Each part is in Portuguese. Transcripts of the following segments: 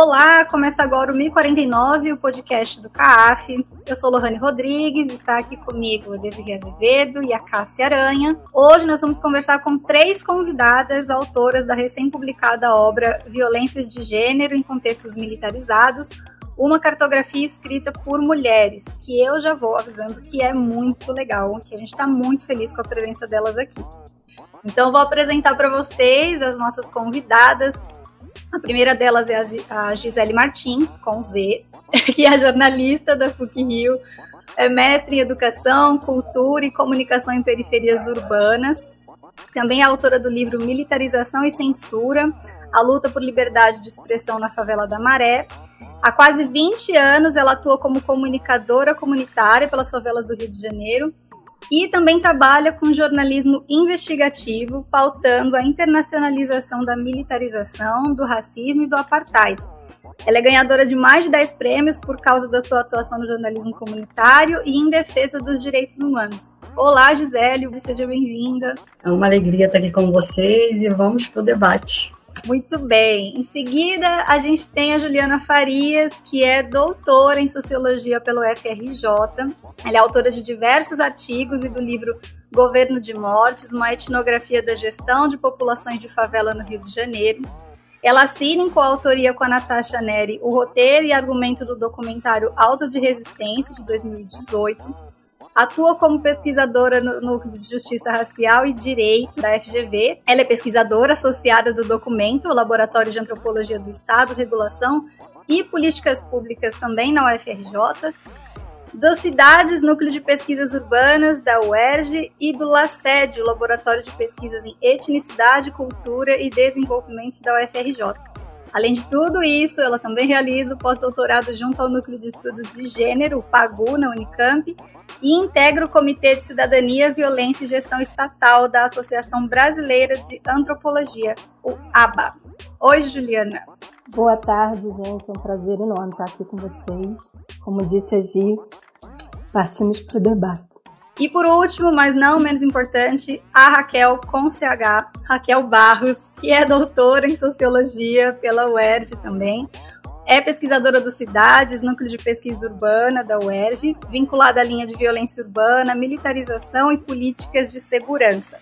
Olá, começa agora o 1049, o podcast do CAF. Eu sou Lohane Rodrigues, está aqui comigo a Desiree Azevedo e a Cássia Aranha. Hoje nós vamos conversar com três convidadas, autoras da recém-publicada obra Violências de Gênero em Contextos Militarizados, uma cartografia escrita por mulheres, que eu já vou avisando que é muito legal, que a gente está muito feliz com a presença delas aqui. Então, vou apresentar para vocês as nossas convidadas. A primeira delas é a Gisele Martins, com Z, que é jornalista da PUC Rio, é mestre em Educação, Cultura e Comunicação em Periferias Urbanas. Também é autora do livro Militarização e Censura, a luta por liberdade de expressão na favela da Maré. Há quase 20 anos ela atua como comunicadora comunitária pelas favelas do Rio de Janeiro e também trabalha com jornalismo investigativo, pautando a internacionalização da militarização, do racismo e do apartheid. Ela é ganhadora de mais de 10 prêmios por causa da sua atuação no jornalismo comunitário e em defesa dos direitos humanos. Olá, Gisele, seja bem-vinda. É uma alegria estar aqui com vocês e vamos para o debate. Muito bem. Em seguida, a gente tem a Juliana Farias, que é doutora em sociologia pelo FRJ. Ela é autora de diversos artigos e do livro Governo de Mortes, uma etnografia da gestão de populações de favela no Rio de Janeiro. Ela assina em coautoria com a Natasha Neri o roteiro e argumento do documentário Alto de Resistência, de 2018 atua como pesquisadora no Núcleo de Justiça Racial e Direito da FGV. Ela é pesquisadora associada do documento o Laboratório de Antropologia do Estado, Regulação e Políticas Públicas também na UFRJ, do Cidades, Núcleo de Pesquisas Urbanas da UERJ e do LACED, o Laboratório de Pesquisas em Etnicidade, Cultura e Desenvolvimento da UFRJ. Além de tudo isso, ela também realiza o pós-doutorado junto ao Núcleo de Estudos de Gênero, o PAGU, na Unicamp, e integra o Comitê de Cidadania, Violência e Gestão Estatal da Associação Brasileira de Antropologia, o ABA. Oi, Juliana. Boa tarde, gente. É um prazer enorme estar aqui com vocês. Como disse a Gi, partimos para o debate. E por último, mas não menos importante, a Raquel com CH, Raquel Barros, que é doutora em Sociologia pela UERJ também. É pesquisadora do Cidades, Núcleo de Pesquisa Urbana da UERJ, vinculada à linha de violência urbana, militarização e políticas de segurança.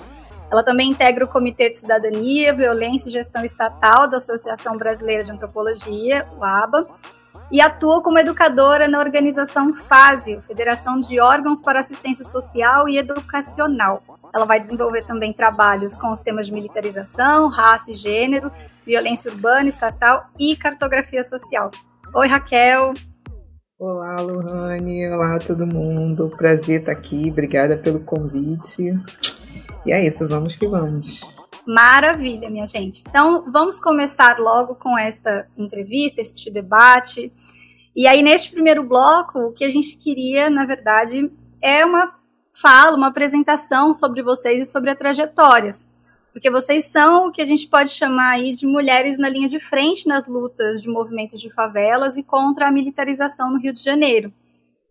Ela também integra o Comitê de Cidadania, Violência e Gestão Estatal da Associação Brasileira de Antropologia, o ABA, e atua como educadora na organização FASE, Federação de Órgãos para Assistência Social e Educacional. Ela vai desenvolver também trabalhos com os temas de militarização, raça e gênero, violência urbana, estatal e cartografia social. Oi, Raquel. Olá, Lohane. Olá, todo mundo. Prazer estar aqui. Obrigada pelo convite. E é isso, vamos que vamos. Maravilha, minha gente. Então, vamos começar logo com esta entrevista, este debate. E aí, neste primeiro bloco, o que a gente queria, na verdade, é uma fala, uma apresentação sobre vocês e sobre as trajetórias. Porque vocês são o que a gente pode chamar aí de mulheres na linha de frente nas lutas de movimentos de favelas e contra a militarização no Rio de Janeiro.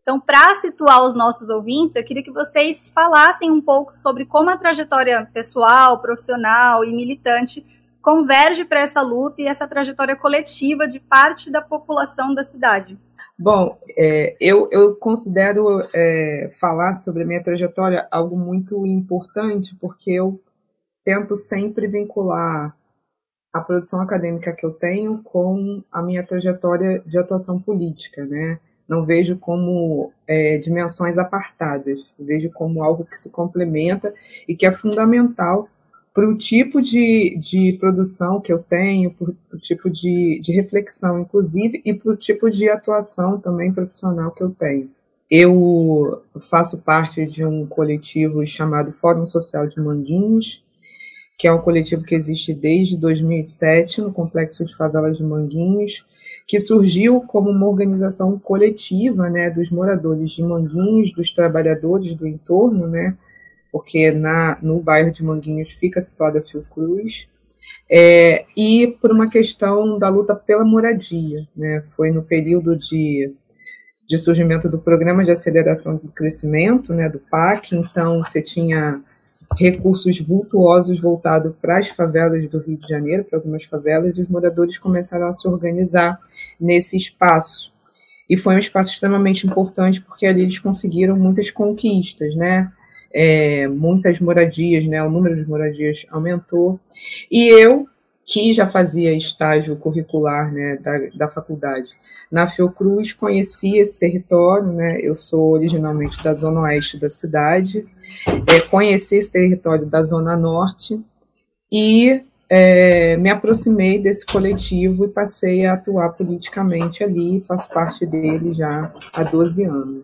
Então, para situar os nossos ouvintes, eu queria que vocês falassem um pouco sobre como a trajetória pessoal, profissional e militante converge para essa luta e essa trajetória coletiva de parte da população da cidade. Bom, é, eu, eu, considero é, falar sobre a minha trajetória algo muito importante, porque eu tento sempre vincular a produção acadêmica que eu tenho com a minha trajetória de atuação política, né? Não vejo como é, dimensões apartadas, vejo como algo que se complementa e que é fundamental para o tipo de, de produção que eu tenho, para o tipo de, de reflexão, inclusive, e para o tipo de atuação também profissional que eu tenho. Eu faço parte de um coletivo chamado Fórum Social de Manguinhos, que é um coletivo que existe desde 2007 no Complexo de Favelas de Manguinhos, que surgiu como uma organização coletiva, né, dos moradores de Manguinhos, dos trabalhadores do entorno, né, porque na, no bairro de Manguinhos fica situada a Fiocruz, é, e por uma questão da luta pela moradia, né, foi no período de, de surgimento do Programa de Aceleração do Crescimento, né, do PAC, então você tinha recursos vultuosos voltados para as favelas do Rio de Janeiro, para algumas favelas, e os moradores começaram a se organizar nesse espaço. E foi um espaço extremamente importante porque ali eles conseguiram muitas conquistas, né? É, muitas moradias, né? O número de moradias aumentou. E eu, que já fazia estágio curricular né, da, da faculdade na Fiocruz, conhecia esse território, né, eu sou originalmente da zona oeste da cidade, é, conheci esse território da zona norte e é, me aproximei desse coletivo e passei a atuar politicamente ali, faço parte dele já há 12 anos.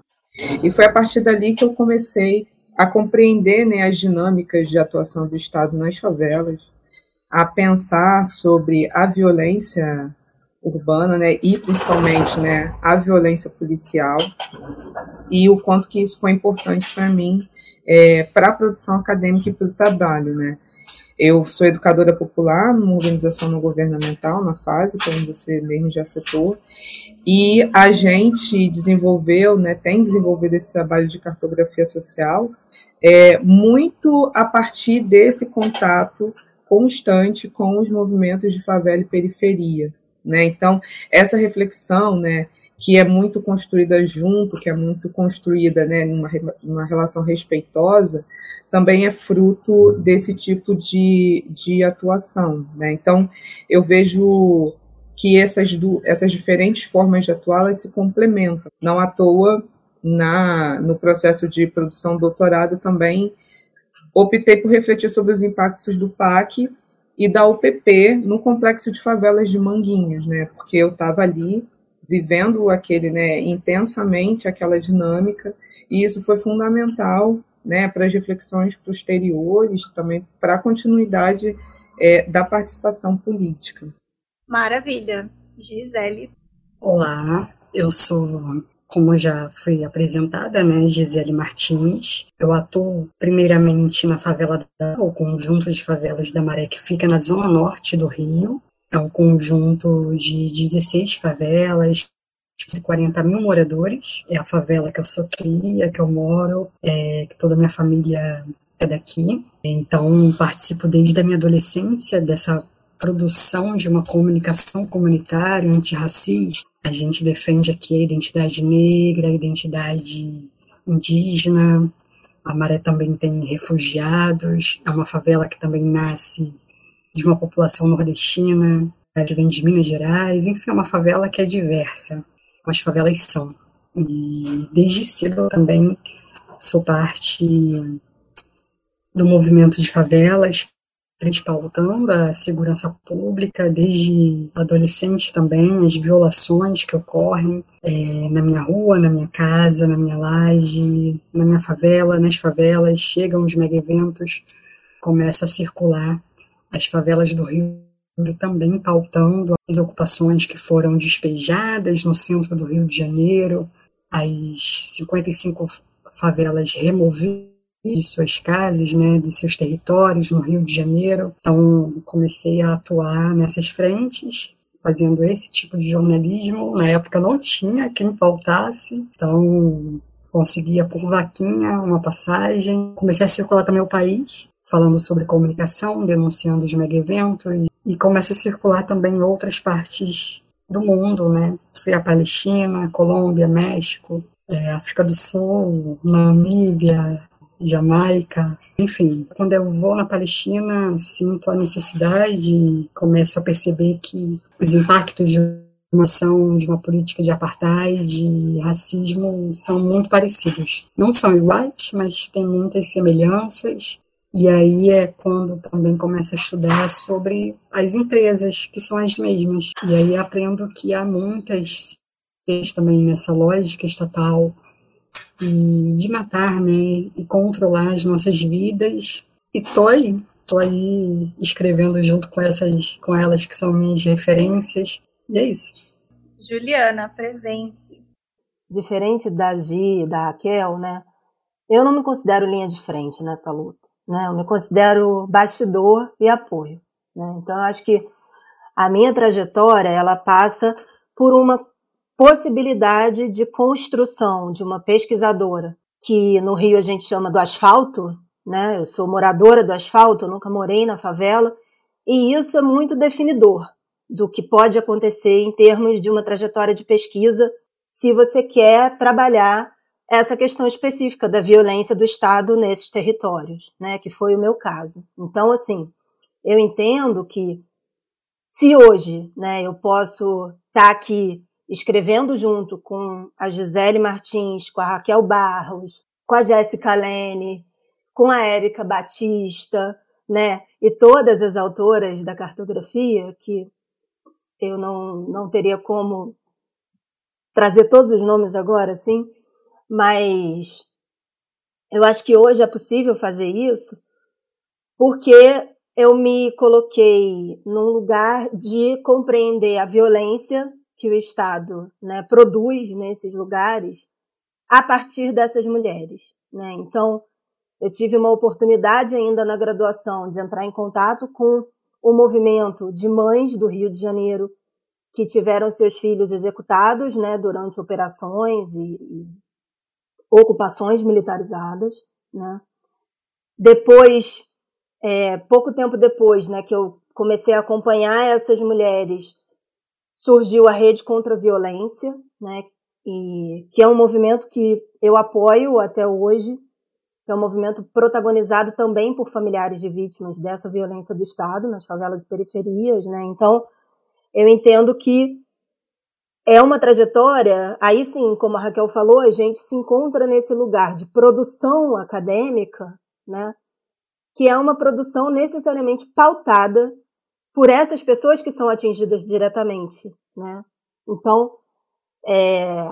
E foi a partir dali que eu comecei a compreender né, as dinâmicas de atuação do Estado nas favelas, a pensar sobre a violência urbana, né, e principalmente, né, a violência policial e o quanto que isso foi importante para mim é, para a produção acadêmica e para o trabalho, né. Eu sou educadora popular numa organização não governamental, na fase, como você mesmo já citou, e a gente desenvolveu, né, tem desenvolvido esse trabalho de cartografia social é, muito a partir desse contato constante com os movimentos de favela e periferia. Né? Então, essa reflexão, né, que é muito construída junto, que é muito construída né, numa, numa relação respeitosa, também é fruto desse tipo de, de atuação. Né? Então, eu vejo que essas, do, essas diferentes formas de atuar elas se complementam. Não à toa, na, no processo de produção do doutorado também optei por refletir sobre os impactos do PAC e da UPP no complexo de favelas de Manguinhos, né? Porque eu estava ali vivendo aquele, né, intensamente aquela dinâmica, e isso foi fundamental, né, para as reflexões posteriores, também para a continuidade é, da participação política. Maravilha. Gisele. Olá, eu sou como já foi apresentada, né, Gisele Martins. Eu atuo primeiramente na favela da, o conjunto de favelas da Maré, que fica na zona norte do Rio. É um conjunto de 16 favelas, 40 mil moradores. É a favela que eu sou cria, que eu moro, é, que toda a minha família é daqui. Então, participo desde a minha adolescência dessa produção de uma comunicação comunitária antirracista. A gente defende aqui a identidade negra, a identidade indígena. A Maré também tem refugiados. É uma favela que também nasce de uma população nordestina, que vem de Minas Gerais. Enfim, é uma favela que é diversa. As favelas são. E desde cedo eu também sou parte do movimento de favelas, pautando a segurança pública, desde adolescente também, as violações que ocorrem é, na minha rua, na minha casa, na minha laje, na minha favela, nas favelas, chegam os mega eventos, começa a circular as favelas do Rio também pautando as ocupações que foram despejadas no centro do Rio de Janeiro, as 55 favelas removidas de suas casas, né, de seus territórios no Rio de Janeiro. Então, comecei a atuar nessas frentes, fazendo esse tipo de jornalismo. Na época não tinha quem pautasse, então conseguia por vaquinha uma passagem. Comecei a circular também o país, falando sobre comunicação, denunciando os mega eventos e, começa a circular também em outras partes do mundo, né? Fui a Palestina, Colômbia, México, é, África do Sul, Namíbia, Jamaica, enfim. Quando eu vou na Palestina, sinto a necessidade e começo a perceber que os impactos de uma ação, de uma política de apartheid e racismo são muito parecidos. Não são iguais, mas têm muitas semelhanças. E aí é quando também começo a estudar sobre as empresas, que são as mesmas. E aí aprendo que há muitas também nessa lógica estatal e de matar, né, e controlar as nossas vidas. E tô aí, tô aí escrevendo junto com essas, com elas que são minhas referências. E é isso. Juliana, presente. Diferente da Gi e da Raquel, né? Eu não me considero linha de frente nessa luta, né? Eu me considero bastidor e apoio, né? Então eu acho que a minha trajetória ela passa por uma possibilidade de construção de uma pesquisadora, que no Rio a gente chama do asfalto, né? Eu sou moradora do asfalto, nunca morei na favela, e isso é muito definidor do que pode acontecer em termos de uma trajetória de pesquisa, se você quer trabalhar essa questão específica da violência do Estado nesses territórios, né? Que foi o meu caso. Então, assim, eu entendo que se hoje, né, eu posso estar tá aqui escrevendo junto com a Gisele Martins, com a Raquel Barros, com a Jéssica Lene, com a Érica Batista, né, e todas as autoras da cartografia, que eu não, não teria como trazer todos os nomes agora, assim, mas eu acho que hoje é possível fazer isso porque eu me coloquei num lugar de compreender a violência que o Estado né, produz nesses lugares a partir dessas mulheres. Né? Então, eu tive uma oportunidade ainda na graduação de entrar em contato com o movimento de mães do Rio de Janeiro que tiveram seus filhos executados né, durante operações e, e ocupações militarizadas. Né? Depois é, pouco tempo depois, né, que eu comecei a acompanhar essas mulheres, surgiu a Rede contra a Violência, né, e que é um movimento que eu apoio até hoje, é um movimento protagonizado também por familiares de vítimas dessa violência do Estado nas favelas e periferias, né? Então, eu entendo que é uma trajetória, aí sim, como a Raquel falou, a gente se encontra nesse lugar de produção acadêmica, né? que é uma produção necessariamente pautada por essas pessoas que são atingidas diretamente, né? Então, é,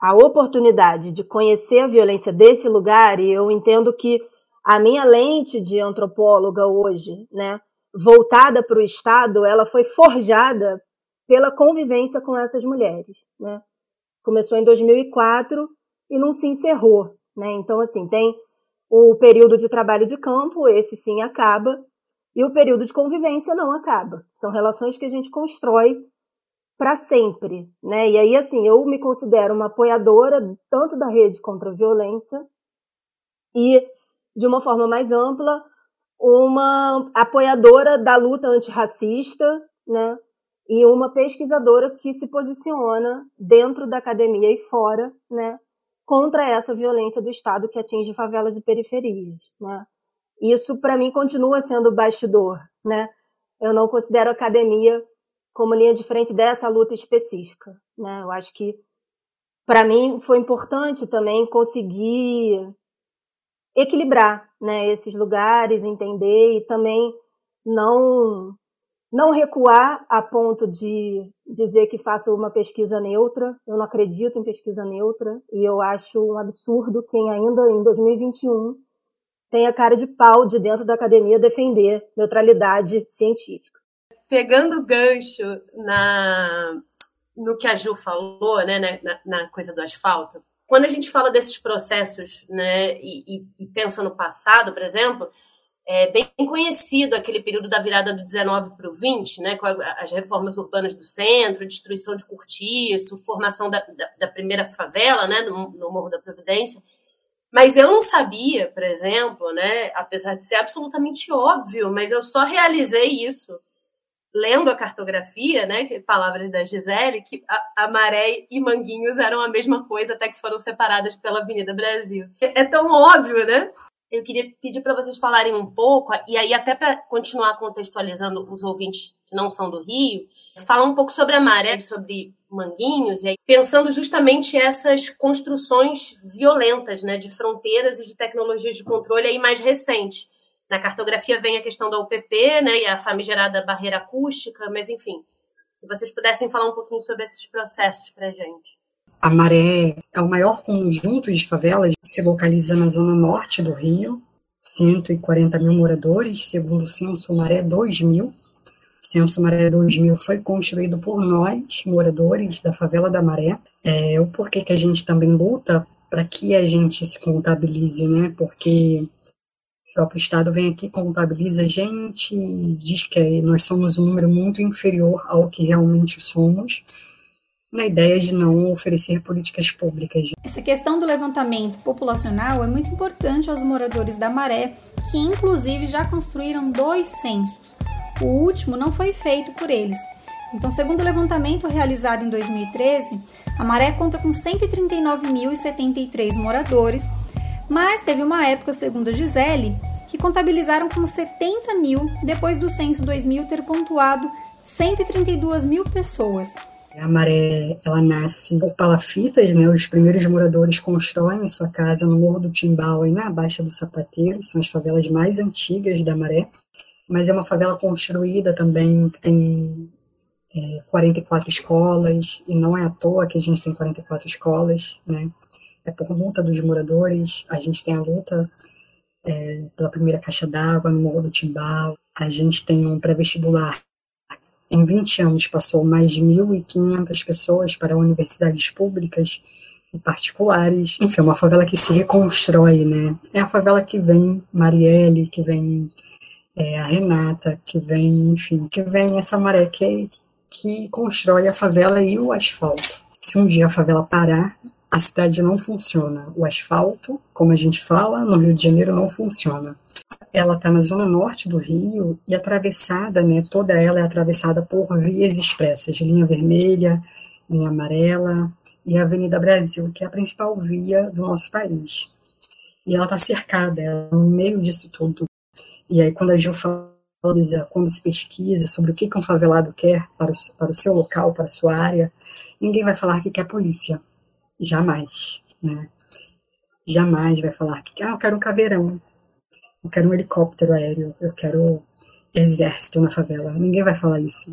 a oportunidade de conhecer a violência desse lugar, e eu entendo que a minha lente de antropóloga hoje, né, voltada para o Estado, ela foi forjada pela convivência com essas mulheres, né? Começou em 2004 e não se encerrou, né? Então, assim, tem o período de trabalho de campo, esse sim acaba, e o período de convivência não acaba. São relações que a gente constrói para sempre, né? E aí assim, eu me considero uma apoiadora tanto da rede contra a violência e de uma forma mais ampla, uma apoiadora da luta antirracista, né? E uma pesquisadora que se posiciona dentro da academia e fora, né, contra essa violência do Estado que atinge favelas e periferias, né? Isso para mim continua sendo bastidor, né? Eu não considero a academia como linha de frente dessa luta específica, né? Eu acho que para mim foi importante também conseguir equilibrar, né, esses lugares, entender e também não não recuar a ponto de dizer que faço uma pesquisa neutra. Eu não acredito em pesquisa neutra e eu acho um absurdo quem ainda em 2021 tem a cara de pau de dentro da academia defender neutralidade científica. Pegando o gancho na, no que a Ju falou, né, na, na coisa do asfalto, quando a gente fala desses processos, né, e, e, e pensa no passado, por exemplo, é bem conhecido aquele período da virada do 19 para o 20, né, com as reformas urbanas do centro, destruição de cortiço, formação da, da, da primeira favela, né, no, no, Morro da Providência. Mas eu não sabia, por exemplo, né, apesar de ser absolutamente óbvio, mas eu só realizei isso lendo a cartografia, né, palavras da Gisele, que a, Maré e Manguinhos eram a mesma coisa até que foram separadas pela Avenida Brasil. É, é tão óbvio, né? Eu queria pedir para vocês falarem um pouco, e aí até para continuar contextualizando os ouvintes que não são do Rio, falar um pouco sobre a maré, sobre Manguinhos, e aí pensando justamente essas construções violentas, né, de fronteiras e de tecnologias de controle aí mais recentes. Na cartografia vem a questão da UPP, né, e a famigerada barreira acústica, mas enfim, se vocês pudessem falar um pouquinho sobre esses processos para a gente. A Maré é o maior conjunto de favelas, se localiza na zona norte do Rio, 140 mil moradores, segundo o Censo Maré 2000. O Censo Maré 2000 foi construído por nós, moradores da favela da Maré. É o porquê que a gente também luta para que a gente se contabilize, né? Porque o próprio Estado vem aqui, contabiliza a gente diz que nós somos um número muito inferior ao que realmente somos na ideia de não oferecer políticas públicas. Essa questão do levantamento populacional é muito importante aos moradores da Maré, que inclusive já construíram dois censos. O último não foi feito por eles. Então, segundo o levantamento realizado em 2013, a Maré conta com 139.073 moradores, mas teve uma época, segundo a Gisele, que contabilizaram como 70 mil depois do censo 2000 ter pontuado 132 mil pessoas. A maré, ela nasce por palafitas, né? Os primeiros moradores constroem sua casa no Morro do Timbal e na Baixa do Sapateiro, são as favelas mais antigas da Maré. Mas é uma favela construída também, que tem é, 44 escolas, e não é à toa que a gente tem 44 escolas, né? É por luta dos moradores, a gente tem a luta é, pela primeira caixa d'água no Morro do Timbal, a gente tem um pré-vestibular em 20 anos, passou mais de 1.500 pessoas para universidades públicas e particulares. Enfim, é uma favela que se reconstrói, né? É a favela que vem Marielle, que vem é, a Renata, que vem, enfim, que vem essa maré que, que constrói a favela e o asfalto. Se um dia a favela parar, a cidade não funciona. O asfalto, como a gente fala, no Rio de Janeiro não funciona ela está na zona norte do Rio e atravessada, né, toda ela é atravessada por vias expressas, linha vermelha, linha amarela e a Avenida Brasil, que é a principal via do nosso país. E ela está cercada, ela é no meio disso tudo. E aí, quando a Ju fala, quando se pesquisa sobre o que um favelado quer para o, para o seu local, para a sua área, ninguém vai falar que quer polícia. Jamais, né? Jamais vai falar que ah, eu quero um caveirão eu quero um helicóptero aéreo, eu quero exército na favela. Ninguém vai falar isso.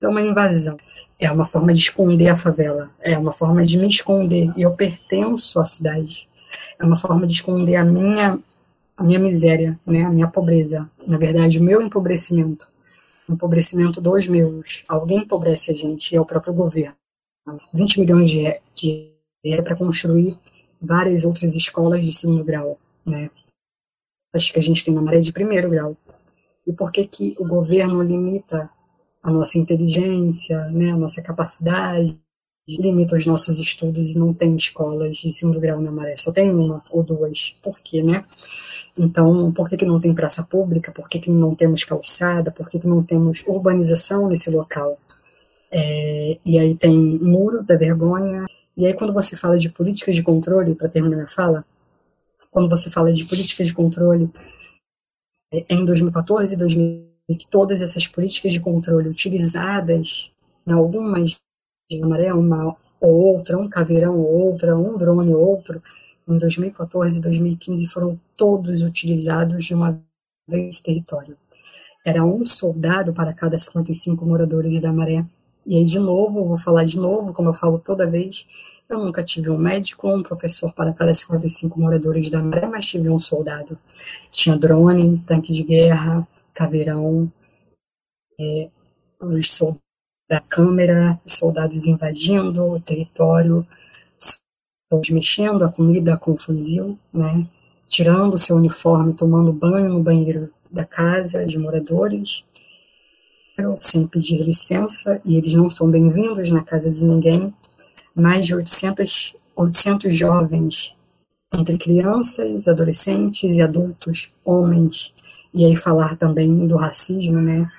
É uma invasão. É uma forma de esconder a favela. É uma forma de me esconder. E eu pertenço à cidade. É uma forma de esconder a minha, a minha miséria, né? a minha pobreza. Na verdade, o meu empobrecimento. O empobrecimento dos meus. Alguém empobrece a gente, é o próprio governo. 20 milhões de reais para construir várias outras escolas de segundo grau. Né? acho que a gente tem na maré de primeiro grau. E por que, que o governo limita a nossa inteligência, né, a nossa capacidade, limita os nossos estudos e não tem escolas de segundo grau na maré, só tem uma ou duas. Por quê, né? Então, por que, que não tem praça pública? Por que, que não temos calçada? Por que, que não temos urbanização nesse local? É, e aí tem muro da vergonha. E aí, quando você fala de políticas de controle, para terminar minha fala, quando você fala de políticas de controle, é, em 2014 e 2015, que todas essas políticas de controle utilizadas em algumas de maré, uma ou outra, um caveirão ou outra, um drone ou outro, em 2014 e 2015 foram todos utilizados de uma vez território. Era um soldado para cada 55 moradores da maré. E aí, de novo, vou falar de novo, como eu falo toda vez, eu nunca tive um médico ou um professor para cada 55 moradores da maré, mas tive um soldado. Tinha drone, tanque de guerra, caveirão, é, os soldados da câmera, os soldados invadindo o território, soldados mexendo a comida com o fuzil, né, tirando o seu uniforme, tomando banho no banheiro da casa de moradores, sem pedir licença, e eles não são bem-vindos na casa de ninguém mais de 800, 800 jovens, entre crianças, adolescentes e adultos, homens, e aí falar também do racismo, né?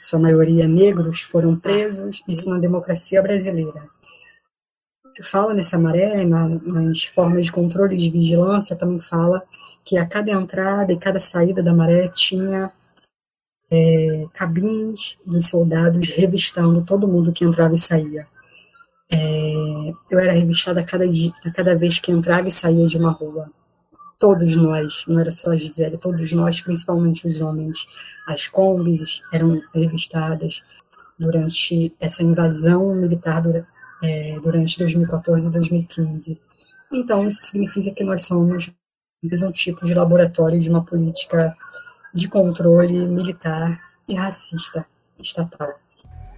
Sua maioria negros foram presos, isso na democracia brasileira. Se fala nessa maré, na, nas formas de controle de vigilância, também fala que a cada entrada e cada saída da maré tinha é, cabines dos soldados revistando todo mundo que entrava e saía. É, eu era revistada a cada, dia, a cada vez que entrava e saía de uma rua. Todos nós, não era só a Gisele, todos nós, principalmente os homens. As combis eram revistadas durante essa invasão militar é, durante 2014 e 2015. Então, isso significa que nós somos um tipo de laboratório de uma política de controle militar e racista estatal.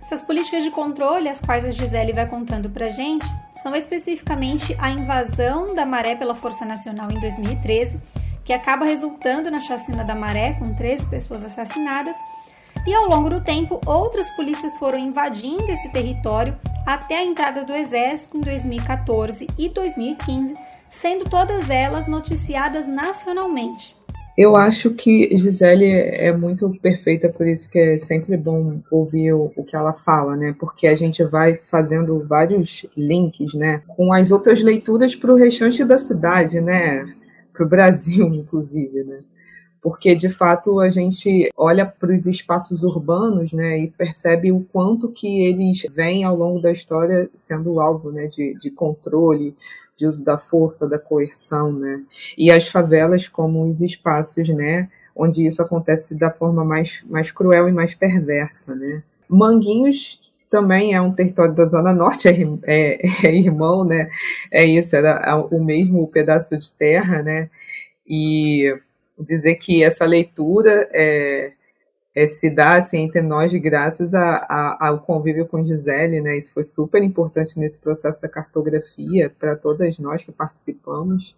Essas políticas de controle, as quais a Gisele vai contando pra gente, são especificamente a invasão da Maré pela Força Nacional em 2013, que acaba resultando na chacina da Maré, com 13 pessoas assassinadas, e ao longo do tempo, outras polícias foram invadindo esse território, até a entrada do Exército em 2014 e 2015, sendo todas elas noticiadas nacionalmente. Eu acho que Gisele é muito perfeita, por isso que é sempre bom ouvir o, o, que ela fala, né? Porque a gente vai fazendo vários links, né? Com as outras leituras para o restante da cidade, né? Para o Brasil, inclusive, né? porque de fato a gente olha para os espaços urbanos né, e percebe o quanto que eles vêm ao longo da história sendo alvo né, de, de controle, de uso da força, da coerção, né? E as favelas como os espaços, né, onde isso acontece da forma mais, mais cruel e mais perversa, né? Manguinhos também é um território da Zona Norte, é, é, é irmão, né? É isso, era o mesmo pedaço de terra, né? E dizer que essa leitura é, é, se dá assim, entre nós graças a, a, ao convívio com Gisele, né? Isso foi super importante nesse processo da cartografia para todas nós que participamos.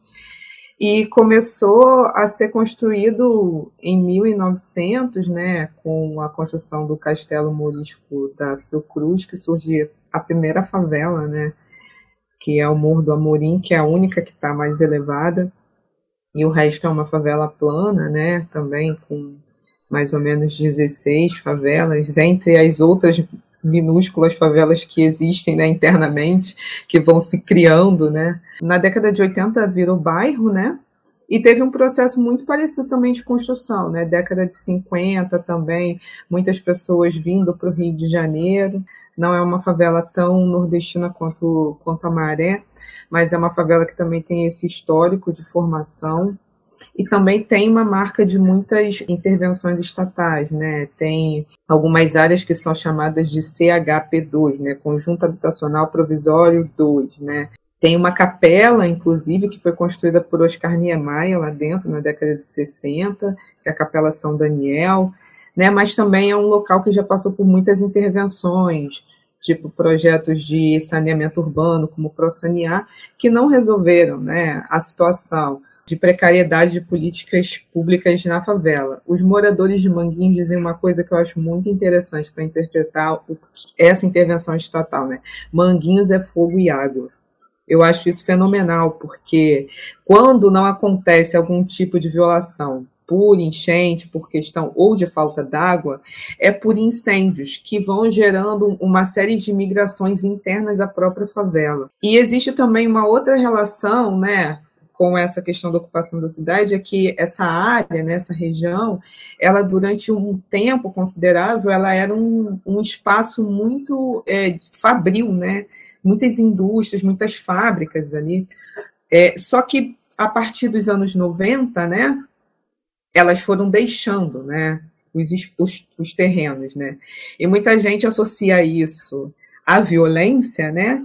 E começou a ser construído em 1900, né, com a construção do Castelo Morisco da Fiocruz, que surge a primeira favela, né, que é o Morro do Amorim, que é a única que está mais elevada e o resto é uma favela plana, né, também com mais ou menos 16 favelas, entre as outras minúsculas favelas que existem né, internamente, que vão se criando, né. Na década de 80 virou bairro, né, e teve um processo muito parecido também de construção, né? Década de 50 também, muitas pessoas vindo para o Rio de Janeiro. Não é uma favela tão nordestina quanto, quanto a Maré, mas é uma favela que também tem esse histórico de formação e também tem uma marca de muitas intervenções estatais, né? Tem algumas áreas que são chamadas de CHP2, né? Conjunto Habitacional Provisório 2, né? Tem uma capela, inclusive, que foi construída por Oscar Niemeyer lá dentro, na década de 60, que é a Capela São Daniel, né? mas também é um local que já passou por muitas intervenções, tipo projetos de saneamento urbano, como o ProSanear, que não resolveram né, a situação de precariedade de políticas públicas na favela. Os moradores de Manguinhos dizem uma coisa que eu acho muito interessante para interpretar essa intervenção estatal, né? Manguinhos é fogo e água. Eu acho isso fenomenal, porque quando não acontece algum tipo de violação por enchente, por questão ou de falta d'água, é por incêndios que vão gerando uma série de migrações internas à própria favela. E existe também uma outra relação, né, com essa questão da ocupação da cidade é que essa área, né, essa região, ela durante um tempo considerável, ela era um, um espaço muito é, fabril, né, muitas indústrias, muitas fábricas ali. É, só que a partir dos anos 90, né, elas foram deixando, né, os, os, os terrenos, né, e muita gente associa isso à violência, né,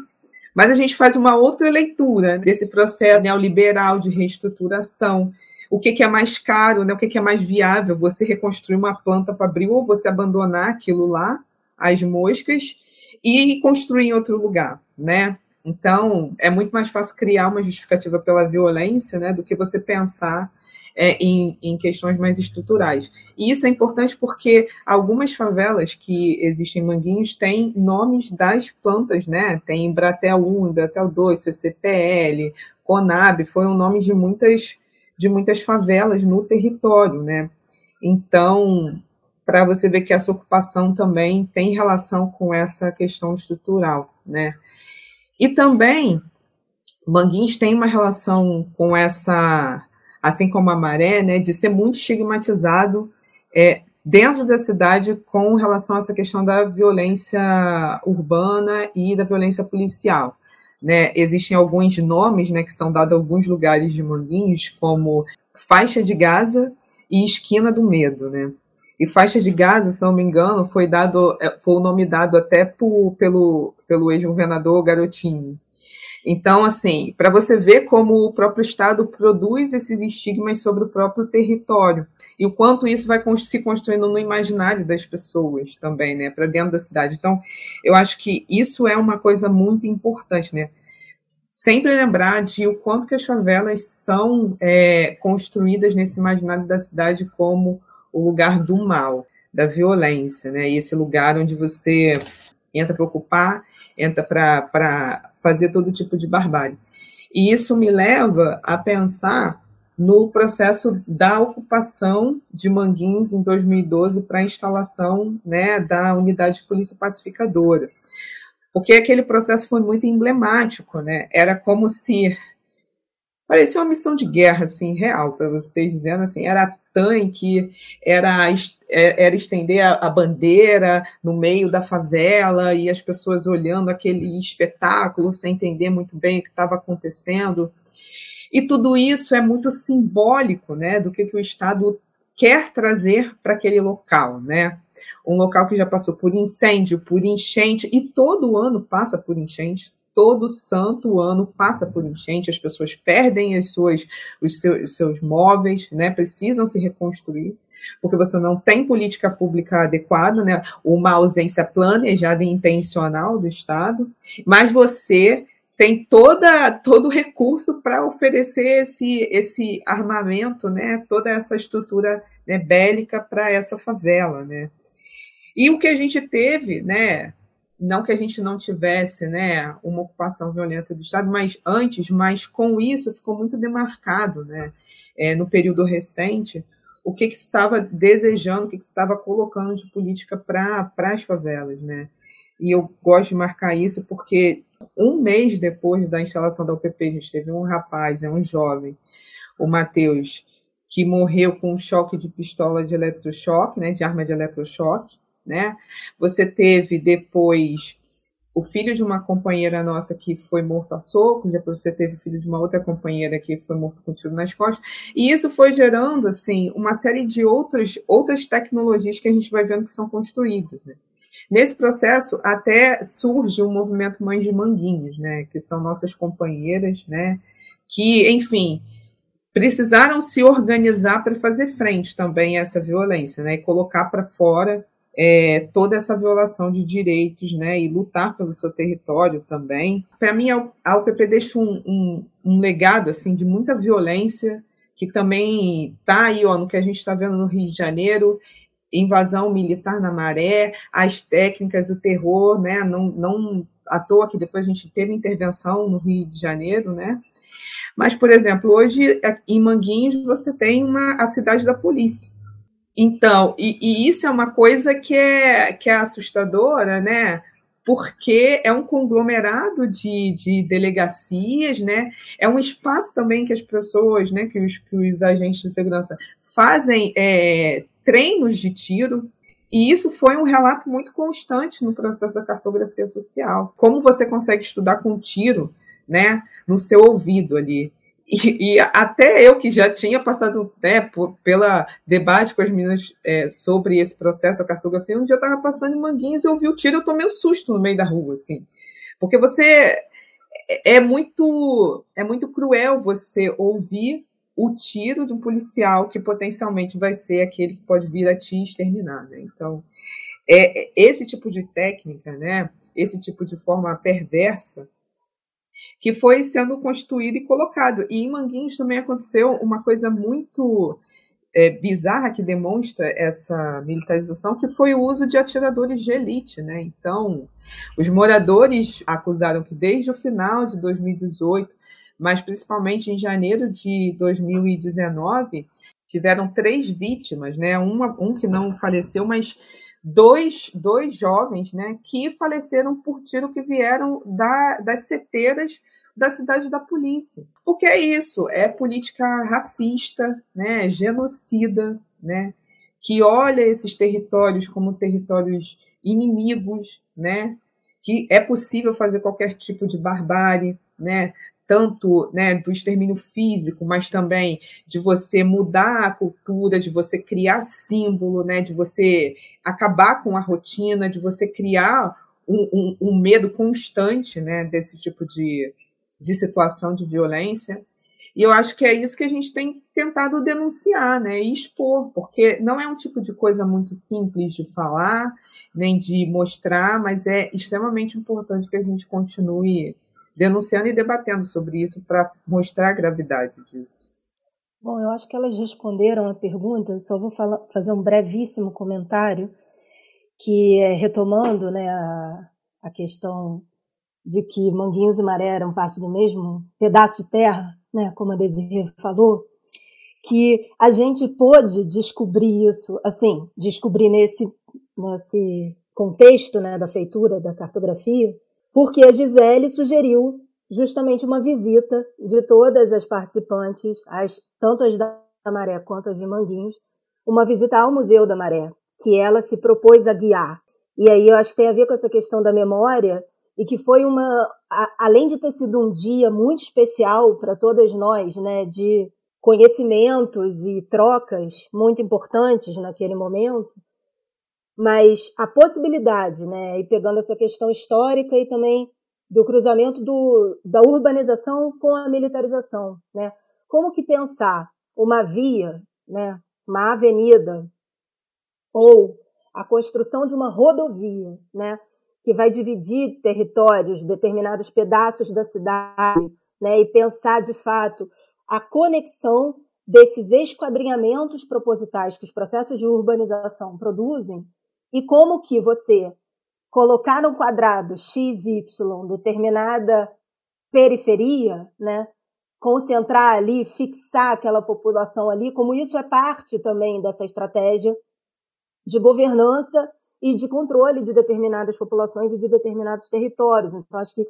mas a gente faz uma outra leitura desse processo neoliberal de reestruturação. O que, que é mais caro, né? o que, que é mais viável? Você reconstruir uma planta fabril ou você abandonar aquilo lá, as moscas, e construir em outro lugar, né? Então, é muito mais fácil criar uma justificativa pela violência, né, do que você pensar é, em, em, questões mais estruturais. E isso é importante porque algumas favelas que existem em Manguinhos têm nomes das plantas, né? Tem Embratel 1, Embratel 2, CCPL, Conab, foram nomes de muitas, de muitas favelas no território, né? Então, para você ver que essa ocupação também tem relação com essa questão estrutural, né? E também Manguinhos tem uma relação com essa assim como a maré, né, de ser muito estigmatizado é, dentro da cidade com relação a essa questão da violência urbana e da violência policial. Né? Existem alguns nomes né, que são dados a alguns lugares de Manguinhos, como Faixa de Gaza e Esquina do Medo. Né? E Faixa de Gaza, se não me engano, foi, dado, é, foi o nome dado até por, pelo, pelo ex-governador Garotinho. Então, assim, para você ver como o próprio Estado produz esses estigmas sobre o próprio território e o quanto isso vai se construindo no imaginário das pessoas também, né, para dentro da cidade. Então, eu acho que isso é uma coisa muito importante, né? Sempre lembrar de o quanto que as favelas são é, construídas nesse imaginário da cidade como o lugar do mal, da violência, né? E esse lugar onde você entra para ocupar, entra para fazer todo tipo de barbárie. E isso me leva a pensar no processo da ocupação de Manguinhos em 2012 para a instalação né, da unidade de polícia pacificadora. Porque aquele processo foi muito emblemático, né? Era como se parecia uma missão de guerra assim real para vocês dizendo assim era tanque era é, era estender a, a, bandeira no meio da favela e as pessoas olhando aquele espetáculo sem entender muito bem o que estava acontecendo. E tudo isso é muito simbólico né do que, que o Estado quer trazer para aquele local né? Um local que já passou por incêndio por enchente e todo ano passa por enchente todo santo ano passa por enchente, as pessoas perdem as suas, os, seus, os seus móveis, né, precisam se reconstruir, porque você não tem política pública adequada, né, uma ausência planejada e intencional do Estado, mas você tem toda, todo o recurso para oferecer esse, esse armamento, né, toda essa estrutura né, bélica para essa favela. Né. E o que a gente teve, né, não que a gente não tivesse né, uma ocupação violenta do Estado, mas antes, mas com isso ficou muito demarcado né, é, no período recente o que, que estava desejando, o que, que estava colocando de política para as favelas. Né? E eu gosto de marcar isso porque um mês depois da instalação da UPP, a gente teve um rapaz, né, um jovem, o Matheus, que morreu com um choque de pistola de eletrochoque, né, de arma de eletrochoque, né? Você teve depois o filho de uma companheira nossa que foi morto a socos, depois você teve o filho de uma outra companheira que foi morto com tiro nas costas, e isso foi gerando, assim, uma série de outras, outras tecnologias que a gente vai vendo que são construídas, né? Nesse processo, até surge o um movimento Mães de Manguinhos, né, que são nossas companheiras, né, que, enfim, precisaram se organizar para fazer frente também a essa violência, né, e colocar para fora é, toda essa violação de direitos, né, e lutar pelo seu território também. Para mim, a UPP deixa um, um, um, legado assim de muita violência que também está aí, ó, no que a gente está vendo no Rio de Janeiro, invasão militar na maré, as técnicas, o terror, né, não, não à toa que depois a gente teve intervenção no Rio de Janeiro, né, mas, por exemplo, hoje em Manguinhos você tem uma, a cidade da polícia, então, e, e, isso é uma coisa que é, que é assustadora, né? Porque é um conglomerado de, de delegacias, né? É um espaço também que as pessoas, né? Que os, que os agentes de segurança fazem é, treinos de tiro, e isso foi um relato muito constante no processo da cartografia social. Como você consegue estudar com tiro, né, no seu ouvido ali. E, e, até eu que já tinha passado né, por, pela debate com as meninas é, sobre esse processo, a cartografia, um dia eu estava passando em Manguinhos e eu vi o tiro, eu tomei um susto no meio da rua, assim. Porque você é, é muito é muito cruel você ouvir o tiro de um policial que potencialmente vai ser aquele que pode vir a te exterminar, né? Então, é, é esse tipo de técnica, né? Esse tipo de forma perversa que foi sendo construído e colocado. E em Manguinhos também aconteceu uma coisa muito é, bizarra que demonstra essa militarização, que foi o uso de atiradores de elite. Né? Então, os moradores acusaram que desde o final de 2018, mas principalmente em janeiro de 2019, tiveram três vítimas, né? Uma, um que não faleceu, mas dois, dois jovens né, que faleceram por tiro que vieram da, das seteiras da cidade da polícia. Porque é isso, é política racista, né, genocida, né, que olha esses territórios como territórios inimigos, né, que é possível fazer qualquer tipo de barbárie, né, tanto né, do extermínio físico, mas também de você mudar a cultura, de você criar símbolo, né, de você acabar com a rotina, de você criar um, um, um medo constante né, desse tipo de, de situação de violência. E eu acho que é isso que a gente tem tentado denunciar né, e expor, porque não é um tipo de coisa muito simples de falar, nem de mostrar, mas é extremamente importante que a gente continue denunciando e debatendo sobre isso para mostrar a gravidade disso. Bom, eu acho que elas responderam a pergunta, só vou falar, fazer um brevíssimo comentário, que é retomando né, a, a questão de que Manguinhos e Maré eram parte do mesmo pedaço de terra, né, como a Desirê falou, que a gente pôde descobrir isso, assim, descobrir nesse, nesse contexto né, da feitura da cartografia, porque a Gisele sugeriu justamente uma visita de todas as participantes, as, tanto as da Maré quanto as de Manguinhos, uma visita ao Museu da Maré, que ela se propôs a guiar. E aí eu acho que tem a ver com essa questão da memória e que foi uma, a, além de ter sido um dia muito especial para todas nós, né, de conhecimentos e trocas muito importantes naquele momento, mas a possibilidade, né, e pegando essa questão histórica e também do cruzamento do, da urbanização com a militarização, né? Como que pensar uma via, né, uma avenida ou a construção de uma rodovia, né, que vai dividir territórios, determinados pedaços da cidade, né, e pensar de fato a conexão desses esquadrinhamentos propositais que os processos de urbanização produzem e como que você colocar no quadrado x, y determinada periferia, né, concentrar ali, fixar aquela população ali, como isso é parte também dessa estratégia de governança e de controle de determinadas populações e de determinados territórios. Então, acho que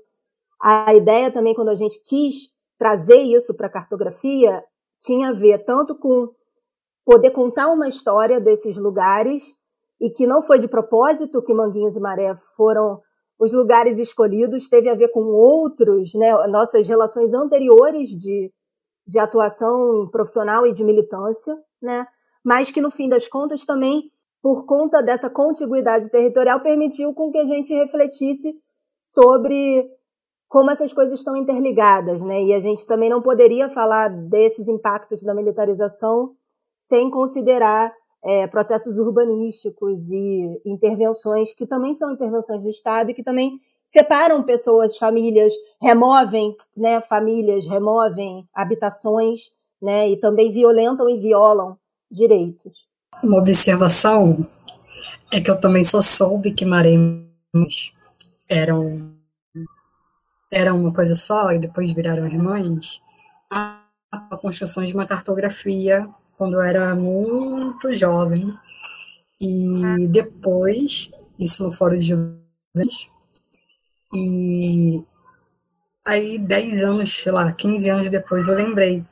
a ideia também, quando a gente quis trazer isso para a cartografia tinha a ver tanto com poder contar uma história desses lugares e que não foi de propósito que Manguinhos e Maré foram os lugares escolhidos, teve a ver com outros, né, nossas relações anteriores de, de atuação profissional e de militância, né, mas que no fim das contas também, por conta dessa contiguidade territorial, permitiu com que a gente refletisse sobre como essas coisas estão interligadas, né? E a gente também não poderia falar desses impactos da militarização sem considerar é, processos urbanísticos e intervenções que também são intervenções do Estado e que também separam pessoas, famílias, removem né, famílias, removem habitações, né? E também violentam e violam direitos. Uma observação é que eu também só soube que Maremos eram eram uma coisa só e depois viraram irmãs, a, construção de uma cartografia quando eu era muito jovem. E depois, isso no Fórum de Jovens, e aí 10 anos, sei lá, 15 anos depois eu lembrei.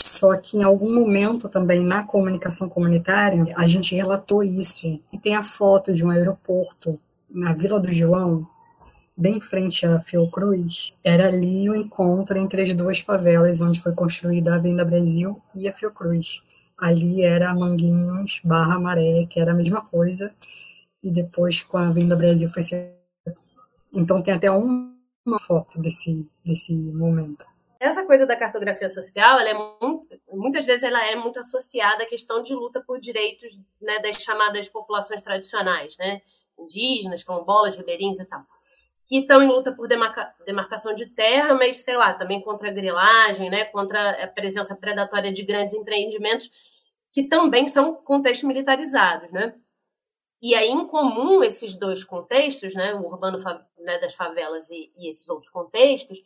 Só que em algum momento também na comunicação comunitária, a gente relatou isso. E tem a foto de um aeroporto na Vila do João, bem em frente à Fiocruz, era ali o encontro entre as duas favelas onde foi construída a Avenida Brasil e a Fiocruz. Ali era Manguinhos barra Maré, que era a mesma coisa, e depois com a Avenida Brasil foi ser... Então tem até uma foto desse, desse momento. Essa coisa da cartografia social, ela é muito, muitas vezes ela é muito associada à questão de luta por direitos né, das chamadas populações tradicionais, né? indígenas, quilombolas, ribeirinhos e tal que estão em luta por demarca, demarcação de terra, mas, sei lá, também contra a grilagem, né, contra a presença predatória de grandes empreendimentos, que também são contextos militarizados, né? E aí, em comum, esses dois contextos, né, o urbano né, das favelas e, e esses outros contextos,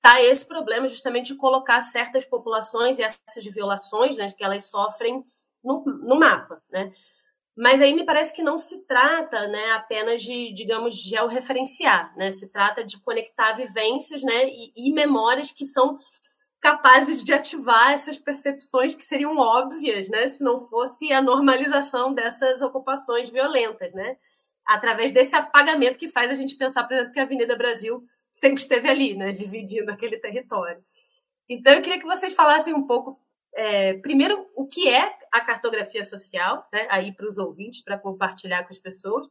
tá esse problema justamente de colocar certas populações e essas violações né, que elas sofrem no, no mapa, né? Mas aí me parece que não se trata né, apenas de, digamos, georreferenciar, né? Se trata de conectar vivências né, e, e memórias que são capazes de ativar essas percepções que seriam óbvias, né, se não fosse a normalização dessas ocupações violentas, né, através desse apagamento que faz a gente pensar, por exemplo, que a Avenida Brasil sempre esteve ali, né, dividindo aquele território. Então, eu queria que vocês falassem um pouco é, primeiro, o que é a cartografia social, né, aí para os ouvintes, para compartilhar com as pessoas,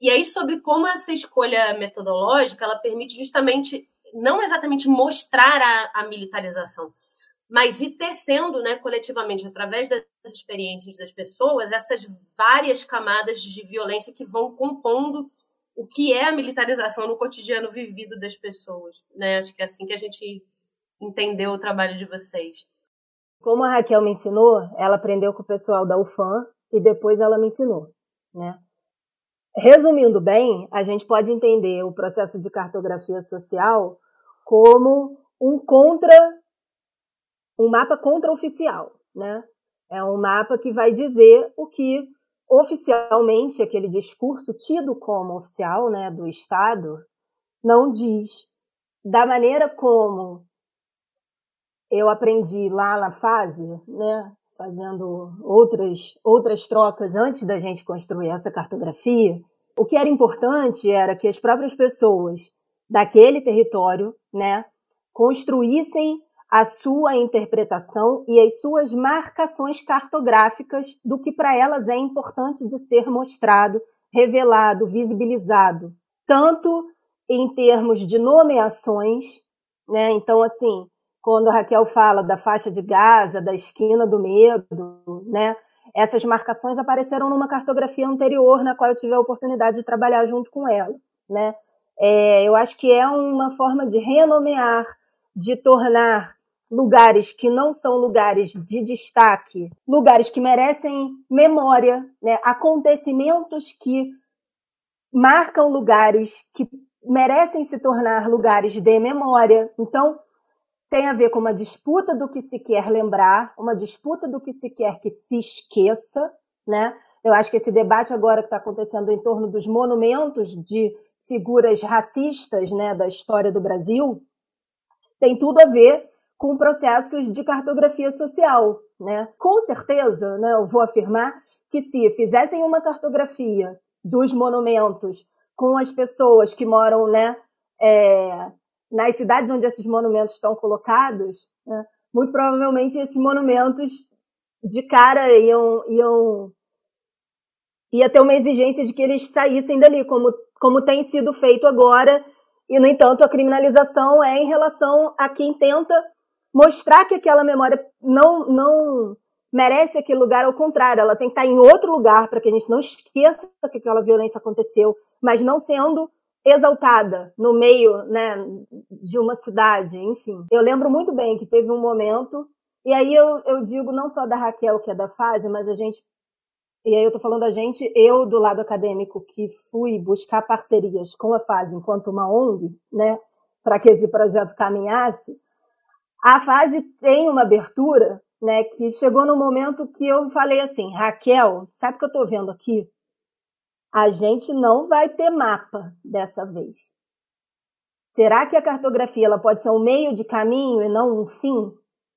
e aí sobre como essa escolha metodológica ela permite justamente, não exatamente mostrar a, a militarização, mas ir tecendo né, coletivamente, através das experiências das pessoas, essas várias camadas de violência que vão compondo o que é a militarização no cotidiano vivido das pessoas. Né? Acho que é assim que a gente entendeu o trabalho de vocês. Como a Raquel me ensinou, ela aprendeu com o pessoal da UFAM e depois ela me ensinou, né? resumindo bem, a gente pode entender o processo de cartografia social como um contra um mapa contra-oficial, né? É um mapa que vai dizer o que oficialmente aquele discurso tido como oficial, né, do Estado, não diz. Da maneira como eu aprendi lá na fase, né, fazendo outras outras trocas antes da gente construir essa cartografia, o que era importante era que as próprias pessoas daquele território, né, construíssem a sua interpretação e as suas marcações cartográficas do que para elas é importante de ser mostrado, revelado, visibilizado, tanto em termos de nomeações, né? Então, assim, quando a Raquel fala da faixa de Gaza, da esquina do medo, né? Essas marcações apareceram numa cartografia anterior, na qual eu tive a oportunidade de trabalhar junto com ela, né? É, eu acho que é uma forma de renomear, de tornar lugares que não são lugares de destaque, lugares que merecem memória, né? acontecimentos que marcam lugares que merecem se tornar lugares de memória. Então, tem a ver com uma disputa do que se quer lembrar, uma disputa do que se quer que se esqueça, né? Eu acho que esse debate agora que está acontecendo em torno dos monumentos de figuras racistas, né, da história do Brasil, tem tudo a ver com processos de cartografia social, né? Com certeza, né, eu vou afirmar que se fizessem uma cartografia dos monumentos com as pessoas que moram, né, é, nas cidades onde esses monumentos estão colocados, né, muito provavelmente esses monumentos de cara iam, iam ia ter uma exigência de que eles saíssem dali, como, como tem sido feito agora, e, no entanto, a criminalização é em relação a quem tenta mostrar que aquela memória não, não merece aquele lugar, ao contrário, ela tem que estar em outro lugar para que a gente não esqueça que aquela violência aconteceu, mas não sendo exaltada no meio né, de uma cidade, enfim. Eu lembro muito bem que teve um momento, e aí eu, eu digo não só da Raquel, que é da fase, mas a gente. E aí eu estou falando a gente, eu do lado acadêmico, que fui buscar parcerias com a fase enquanto uma ONG, né, para que esse projeto caminhasse, a fase tem uma abertura, né, que chegou no momento que eu falei assim, Raquel, sabe o que eu estou vendo aqui? A gente não vai ter mapa dessa vez. Será que a cartografia ela pode ser um meio de caminho e não um fim?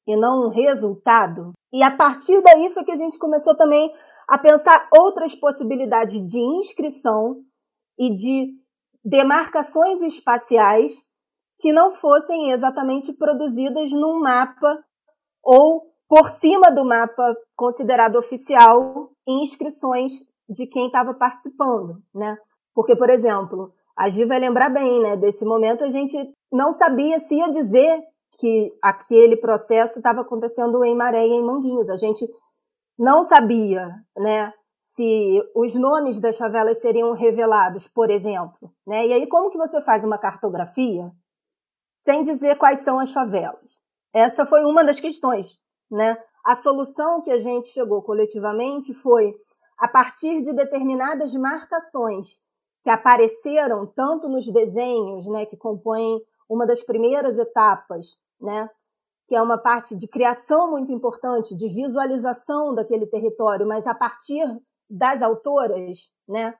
E não um resultado? E a partir daí foi que a gente começou também a pensar outras possibilidades de inscrição e de demarcações espaciais que não fossem exatamente produzidas num mapa ou por cima do mapa considerado oficial inscrições de quem estava participando, né? Porque, por exemplo, a Gi vai lembrar bem, né? Desse momento a gente não sabia se ia dizer que aquele processo estava acontecendo em Maré e em Manguinhos. A gente não sabia, né? Se os nomes das favelas seriam revelados, por exemplo, né? E aí como que você faz uma cartografia sem dizer quais são as favelas. Essa foi uma das questões, né? A solução que a gente chegou coletivamente foi a partir de determinadas marcações que apareceram tanto nos desenhos, né, que compõem uma das primeiras etapas, né, que é uma parte de criação muito importante, de visualização daquele território, mas a partir das autoras, né,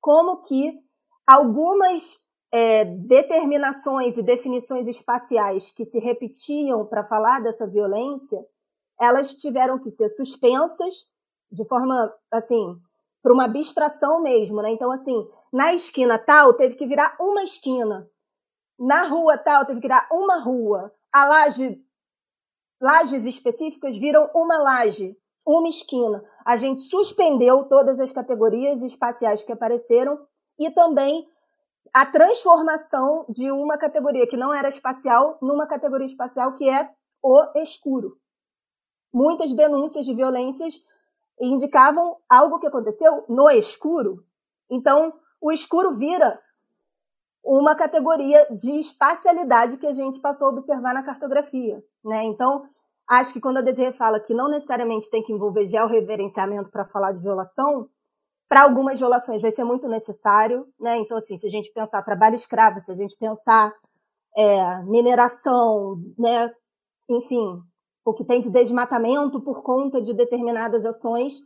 como que algumas é, determinações e definições espaciais que se repetiam para falar dessa violência, elas tiveram que ser suspensas de forma assim para uma abstração mesmo, né? Então assim, na esquina tal teve que virar uma esquina, na rua tal teve que virar uma rua, a laje lajes específicas viram uma laje, uma esquina. A gente suspendeu todas as categorias espaciais que apareceram e também a transformação de uma categoria que não era espacial numa categoria espacial que é o escuro. Muitas denúncias de violências indicavam algo que aconteceu no escuro. Então, o escuro vira uma categoria de espacialidade que a gente passou a observar na cartografia. Né? Então, acho que quando a Desiree fala que não necessariamente tem que envolver georreverenciamento para falar de violação, para algumas violações vai ser muito necessário, né? Então, assim, se a gente pensar trabalho escravo, se a gente pensar é, mineração, né? Enfim, o que tem de desmatamento por conta de determinadas ações,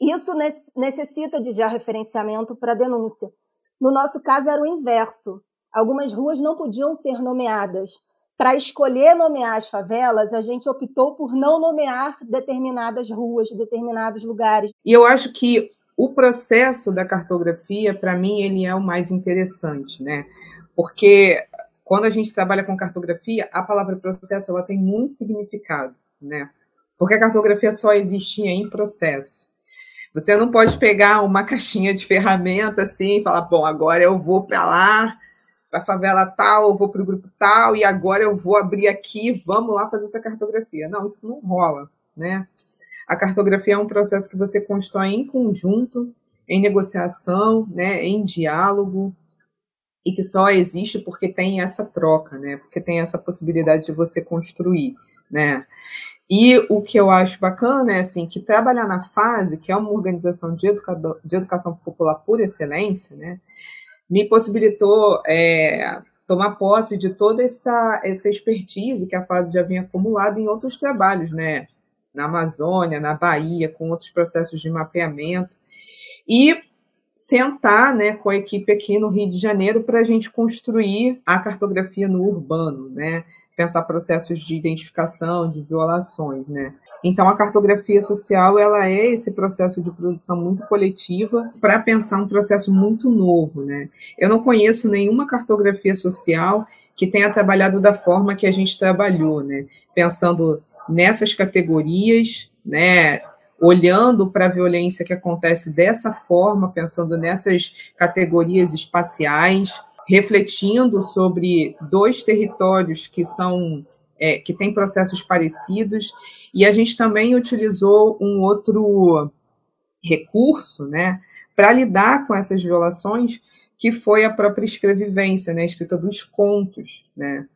isso necessita de já referenciamento para denúncia. No nosso caso era o inverso. Algumas ruas não podiam ser nomeadas. Para escolher nomear as favelas, a gente optou por não nomear determinadas ruas, determinados lugares. E eu acho que o processo da cartografia, para mim, ele é o mais interessante, né? Porque quando a gente trabalha com cartografia, a palavra processo ela tem muito significado, né? Porque a cartografia só existia em processo. Você não pode pegar uma caixinha de ferramenta assim e falar, bom, agora eu vou para lá, para a favela tal, eu vou para o grupo tal, e agora eu vou abrir aqui, vamos lá fazer essa cartografia. Não, isso não rola, né? A cartografia é um processo que você constrói em conjunto, em negociação, né, em diálogo, e que só existe porque tem essa troca, né, porque tem essa possibilidade de você construir, né. E o que eu acho bacana é assim que trabalhar na fase, que é uma organização de, educador, de educação popular por excelência, né, me possibilitou é, tomar posse de toda essa, essa expertise que a fase já vinha acumulada em outros trabalhos, né, na Amazônia, na Bahia, com outros processos de mapeamento, e sentar né, com a equipe aqui no Rio de Janeiro para a gente construir a cartografia no urbano, né? Pensar processos de identificação, de violações. Né? Então, a cartografia social ela é esse processo de produção muito coletiva para pensar um processo muito novo. Né? Eu não conheço nenhuma cartografia social que tenha trabalhado da forma que a gente trabalhou, né? pensando nessas categorias, né, olhando para a violência que acontece dessa forma, pensando nessas categorias espaciais, refletindo sobre dois territórios que são é, que têm processos parecidos, e a gente também utilizou um outro recurso, né, para lidar com essas violações, que foi a própria escrevivência, né, a escrita dos contos, né,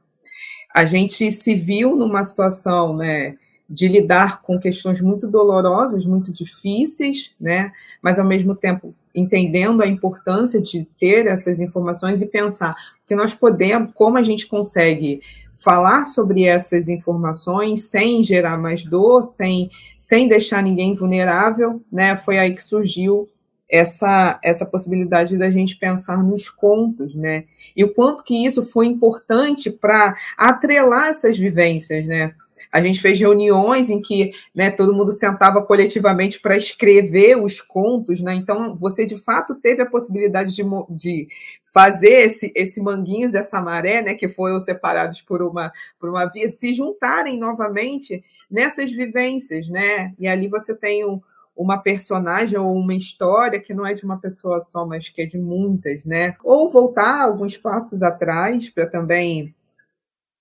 a gente se viu numa situação, né, de lidar com questões muito dolorosas, muito difíceis, né, mas ao mesmo tempo entendendo a importância de ter essas informações e pensar que nós podemos, como a gente consegue falar sobre essas informações sem gerar mais dor, sem, sem deixar ninguém vulnerável, né? Foi aí que surgiu essa, essa possibilidade da gente pensar nos contos, né? E o quanto que isso foi importante para atrelar essas vivências, né? A gente fez reuniões em que né, todo mundo sentava coletivamente para escrever os contos, né? Então você de fato teve a possibilidade de, de fazer esse, esse manguinhos, essa maré, né, que foram separados por uma, por uma via, se juntarem novamente nessas vivências, né? E ali você tem um, uma personagem ou uma história que não é de uma pessoa só, mas que é de muitas, né? Ou voltar alguns passos atrás para também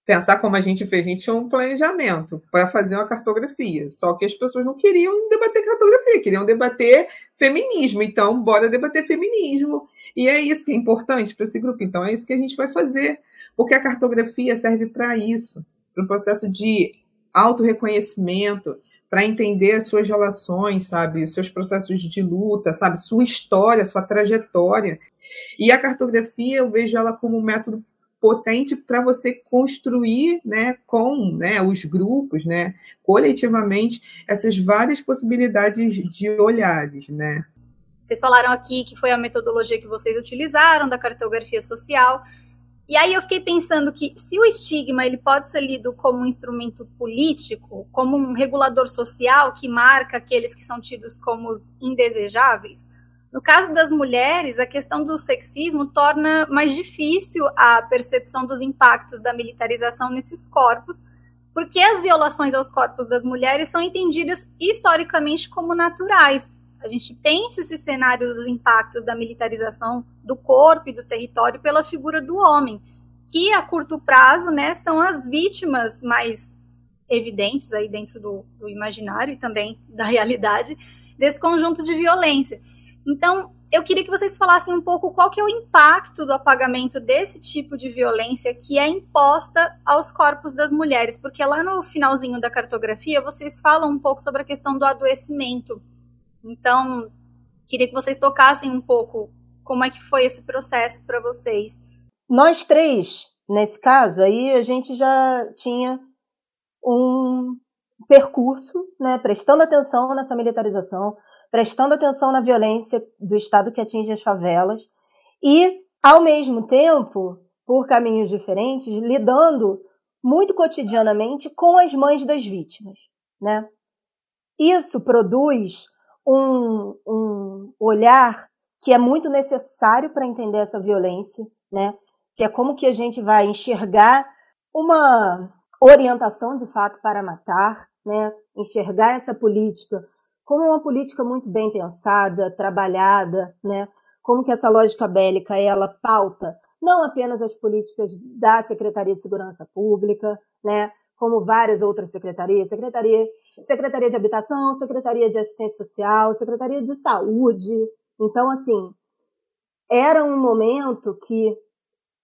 pensar como a gente fez. A gente tinha um planejamento para fazer uma cartografia, só que as pessoas não queriam debater cartografia, queriam debater feminismo. Então, bora debater feminismo. E é isso que é importante para esse grupo. Então, é isso que a gente vai fazer, porque a cartografia serve para isso, para um processo de autorreconhecimento, para entender as suas relações, sabe, os seus processos de luta, sabe, sua história, sua trajetória. E a cartografia eu vejo ela como um método potente para você construir, né, com, né, os grupos, né, coletivamente essas várias possibilidades de olhares, né. Vocês falaram aqui que foi a metodologia que vocês utilizaram da cartografia social. E aí eu fiquei pensando que se o estigma ele pode ser lido como um instrumento político, como um regulador social que marca aqueles que são tidos como os indesejáveis, no caso das mulheres, a questão do sexismo torna mais difícil a percepção dos impactos da militarização nesses corpos, porque as violações aos corpos das mulheres são entendidas historicamente como naturais, a gente pensa esse cenário dos impactos da militarização do corpo e do território pela figura do homem, que a curto prazo, né, são as vítimas mais evidentes aí dentro do, do imaginário e também da realidade desse conjunto de violência. Então, eu queria que vocês falassem um pouco qual que é o impacto do apagamento desse tipo de violência que é imposta aos corpos das mulheres, porque lá no finalzinho da cartografia vocês falam um pouco sobre a questão do adoecimento então, Queria que vocês tocassem um pouco como é que foi esse processo para vocês. Nós três, nesse caso, aí a gente já tinha um percurso, né, prestando atenção nessa militarização, prestando atenção na violência do Estado que atinge as favelas e, ao mesmo tempo, por caminhos diferentes, lidando muito cotidianamente com as mães das vítimas, né? Isso produz um, um olhar que é muito necessário para entender essa violência, né? Que é como que a gente vai enxergar uma orientação de fato para matar, né? Enxergar essa política como uma política muito bem pensada, trabalhada, né? Como que essa lógica bélica ela pauta não apenas as políticas da Secretaria de Segurança Pública, né? Como várias outras secretarias, secretaria, secretaria de Habitação, Secretaria de Assistência Social, Secretaria de Saúde. Então, assim, era um momento que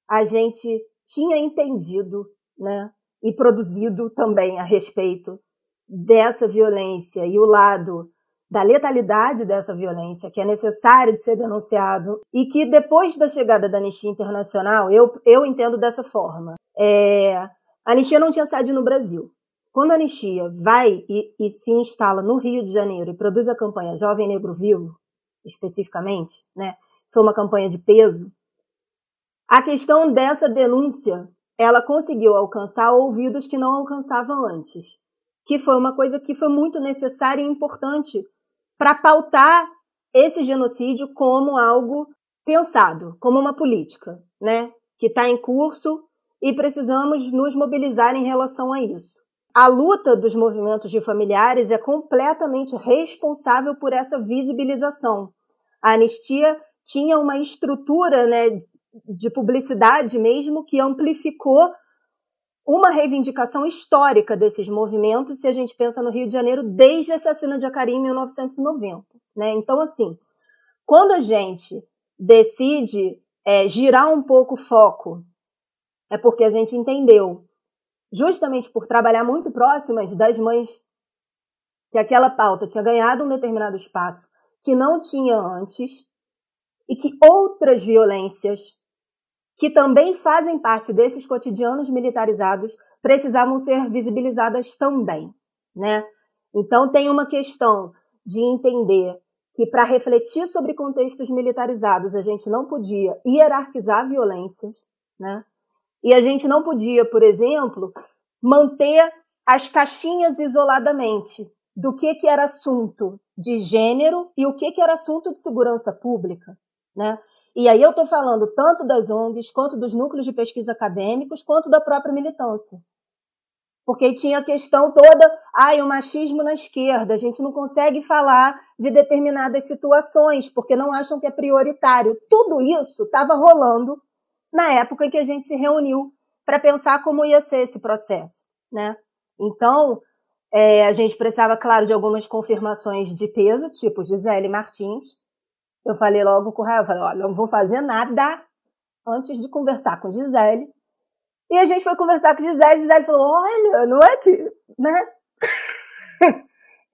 a gente tinha entendido, né? E produzido também a respeito dessa violência e o lado da letalidade dessa violência, que é necessário de ser denunciado, e que depois da chegada da Anistia Internacional, eu, eu entendo dessa forma. É, a Anistia não tinha sede no Brasil. Quando a Anistia vai e, e se instala no Rio de Janeiro e produz a campanha Jovem Negro Vivo, especificamente, né, foi uma campanha de peso, a questão dessa denúncia, ela conseguiu alcançar ouvidos que não alcançavam antes que foi uma coisa que foi muito necessária e importante para pautar esse genocídio como algo pensado, como uma política, né? Que está em curso e precisamos nos mobilizar em relação a isso. A luta dos movimentos de familiares é completamente responsável por essa visibilização. A anistia tinha uma estrutura né, de publicidade mesmo que amplificou uma reivindicação histórica desses movimentos, se a gente pensa no Rio de Janeiro, desde a assassina de Acari em 1990. Né? Então, assim, quando a gente decide é, girar um pouco o foco, é porque a gente entendeu, justamente por trabalhar muito próximas das mães, que aquela pauta tinha ganhado um determinado espaço que não tinha antes, e que outras violências que também fazem parte desses cotidianos militarizados, precisavam ser visibilizadas também, né? Então tem uma questão de entender que para refletir sobre contextos militarizados a gente não podia hierarquizar violências, né? E a gente não podia, por exemplo, manter as caixinhas isoladamente do que, que era assunto de gênero e o que, que era assunto de segurança pública. Né? E aí eu estou falando tanto das ONGs, quanto dos núcleos de pesquisa acadêmicos, quanto da própria militância. Porque tinha a questão toda, ai, o machismo na esquerda, a gente não consegue falar de determinadas situações, porque não acham que é prioritário. Tudo isso estava rolando na época em que a gente se reuniu para pensar como ia ser esse processo. Né? Então, é, a gente precisava, claro, de algumas confirmações de peso, tipo Gisele Martins, eu falei logo com o Rael, falei, olha, não vou fazer nada antes de conversar com Gisele. E a gente foi conversar com Gisele, Gisele falou, olha, não é que, né?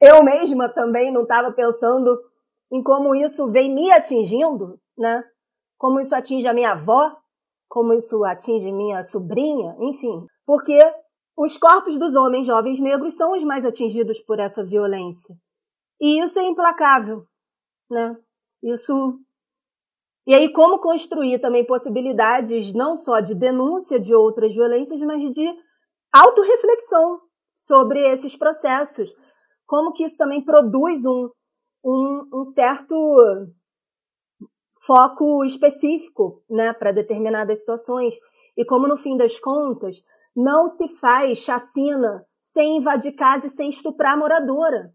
eu mesma também não estava pensando em como isso vem me atingindo, né? Como isso atinge a minha avó, como isso atinge minha sobrinha, enfim. Porque os corpos dos homens jovens negros são os mais atingidos por essa violência. E isso é implacável, né? Isso. E aí, como construir também possibilidades não só de denúncia de outras violências, mas de autorreflexão sobre esses processos. Como que isso também produz um, um, um certo foco específico né, para determinadas situações. E como, no fim das contas, não se faz chacina sem invadir casa e sem estuprar a moradora.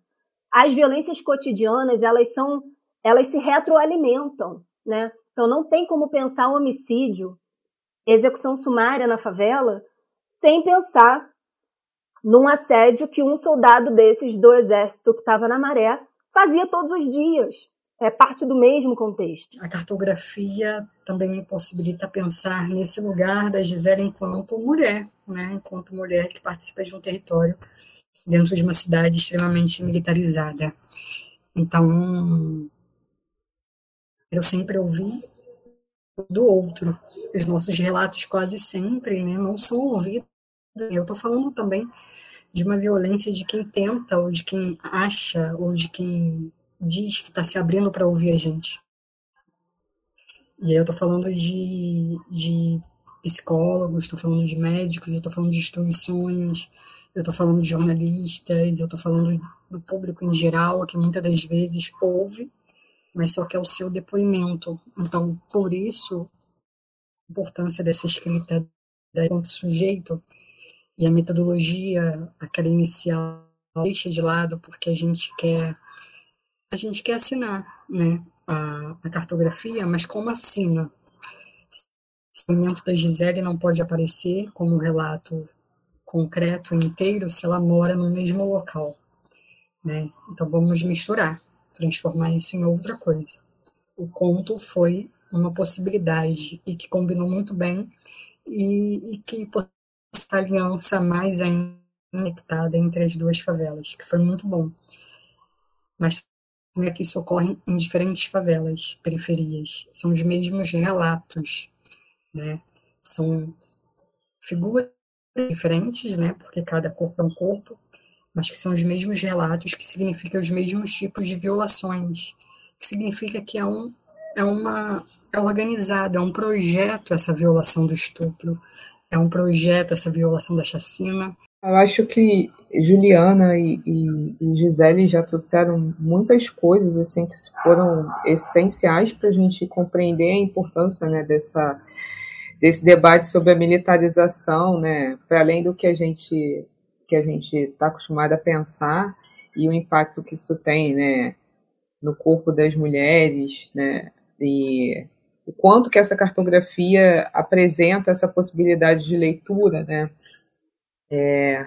As violências cotidianas, elas são elas se retroalimentam, né? Então não tem como pensar homicídio, execução sumária na favela, sem pensar num assédio que um soldado desses do exército que estava na maré fazia todos os dias. É parte do mesmo contexto. A cartografia também me possibilita pensar nesse lugar da Gisele enquanto mulher, né? enquanto mulher que participa de um território dentro de uma cidade extremamente militarizada. Então, Eu sempre ouvi do outro. Os nossos relatos quase sempre né, não são ouvidos. Eu estou falando também de uma violência de quem tenta, ou de quem acha, ou de quem diz que está se abrindo para ouvir a gente. E aí eu estou falando de, de psicólogos, estou falando de médicos, eu estou falando de instituições, eu estou falando de jornalistas, eu estou falando do público em geral, que muitas das vezes ouve, mas só quer o seu depoimento. Então, por isso, a importância dessa escrita enquanto sujeito e a metodologia, aquela inicial, deixa de lado porque a gente quer a gente quer assinar, né, a, a cartografia, mas como assina? O depoimento da Gisele não pode aparecer como um relato concreto inteiro se ela mora no mesmo local, né? Então vamos misturar, transformar isso em outra coisa. O conto foi uma possibilidade e que combinou muito bem e, e que essa aliança mais conectada entre as duas favelas, que foi muito bom. Mas é que isso ocorre em diferentes favelas, periferias. São os mesmos relatos, né? São figuras diferentes, né? Porque cada corpo é um corpo, mas que são os mesmos relatos, que significam os mesmos tipos de violações, que significa que é um é uma é organizado, é um projeto essa violação do estupro, é um projeto essa violação da chacina. Eu acho que Juliana e, e, e Gisele já trouxeram muitas coisas assim que foram essenciais para a gente compreender a importância né, dessa desse debate sobre a militarização, né, para além do que a gente que a gente está acostumado a pensar e o impacto que isso tem, né, no corpo das mulheres, né, e o quanto que essa cartografia apresenta essa possibilidade de leitura, né. É,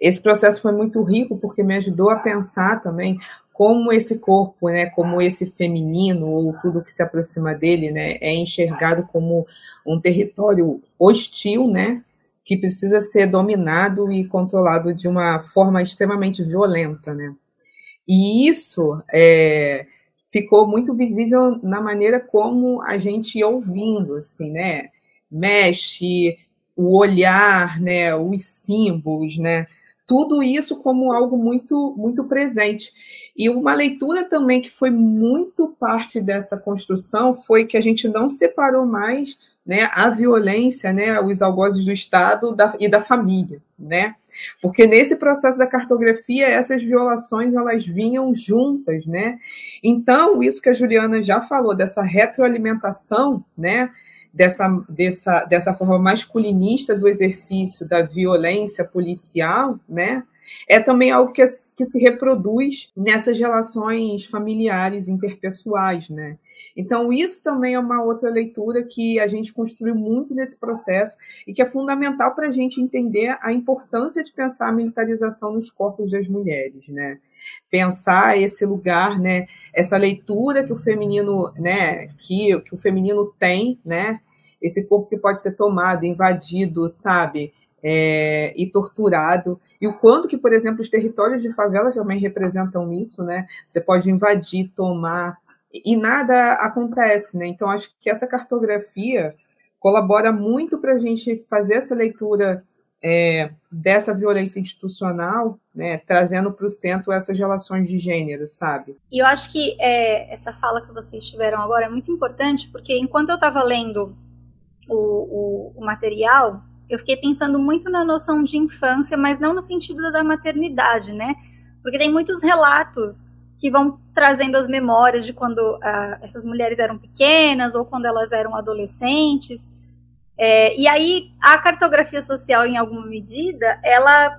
esse processo foi muito rico porque me ajudou a pensar também como esse corpo, né, como esse feminino ou tudo que se aproxima dele, né, é enxergado como um território hostil, né, que precisa ser dominado e controlado de uma forma extremamente violenta, né. E isso é, ficou muito visível na maneira como a gente ia ouvindo, assim, né, mexe o olhar, né, os símbolos, né, tudo isso como algo muito muito presente. E uma leitura também que foi muito parte dessa construção foi que a gente não separou mais né, a violência, né, os algozes do Estado da, e da família, né? Porque nesse processo da cartografia, essas violações elas vinham juntas, né? Então, isso que a Juliana já falou, dessa retroalimentação, né? Dessa, dessa, dessa forma masculinista do exercício da violência policial, né? É também algo que, que se reproduz nessas relações familiares, interpessoais, né? Então, isso também é uma outra leitura que a gente construiu muito nesse processo e que é fundamental para a gente entender a importância de pensar a militarização nos corpos das mulheres, né? Pensar esse lugar, né? Essa leitura que o feminino, né? Que, que o feminino tem, né? Esse corpo que pode ser tomado, invadido, sabe? É, e torturado e o quanto que, por exemplo, os territórios de favelas também representam isso, né? Você pode invadir, tomar, e nada acontece, né? Então, acho que essa cartografia colabora muito para a gente fazer essa leitura é, dessa violência institucional, né, trazendo para o centro essas relações de gênero, sabe? E eu acho que é, essa fala que vocês tiveram agora é muito importante, porque enquanto eu estava lendo o, o, o material, eu fiquei pensando muito na noção de infância, mas não no sentido da maternidade, né? Porque tem muitos relatos que vão trazendo as memórias de quando uh, essas mulheres eram pequenas ou quando elas eram adolescentes. É, e aí a cartografia social, em alguma medida, ela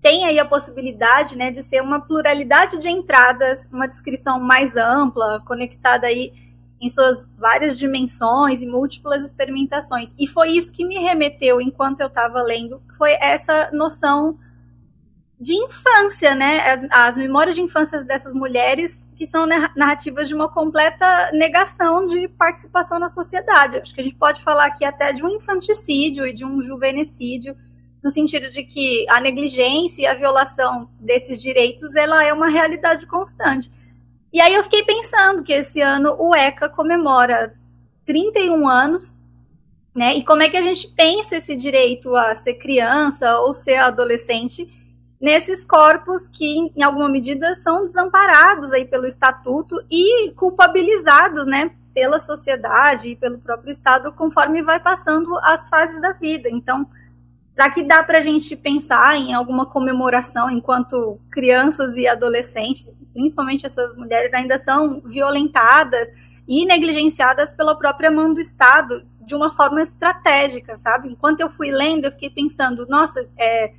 tem aí a possibilidade, né, de ser uma pluralidade de entradas, uma descrição mais ampla, conectada aí em suas várias dimensões e múltiplas experimentações. E foi isso que me remeteu, enquanto eu estava lendo, foi essa noção de infância, né? As, as, memórias de infância dessas mulheres que são narrativas de uma completa negação de participação na sociedade. Acho que a gente pode falar aqui até de um infanticídio e de um juvenicídio, no sentido de que a negligência e a violação desses direitos ela é uma realidade constante. E aí eu fiquei pensando que esse ano o ECA comemora 31 anos, né? E como é que a gente pensa esse direito a ser criança ou ser adolescente nesses corpos que, em alguma medida, são desamparados aí pelo estatuto e culpabilizados, né, pela sociedade e pelo próprio Estado conforme vai passando as fases da vida. Então, será que dá para a gente pensar em alguma comemoração enquanto crianças e adolescentes, principalmente essas mulheres, ainda são violentadas e negligenciadas pela própria mão do Estado de uma forma estratégica, sabe? Enquanto eu fui lendo, eu fiquei pensando, nossa, é,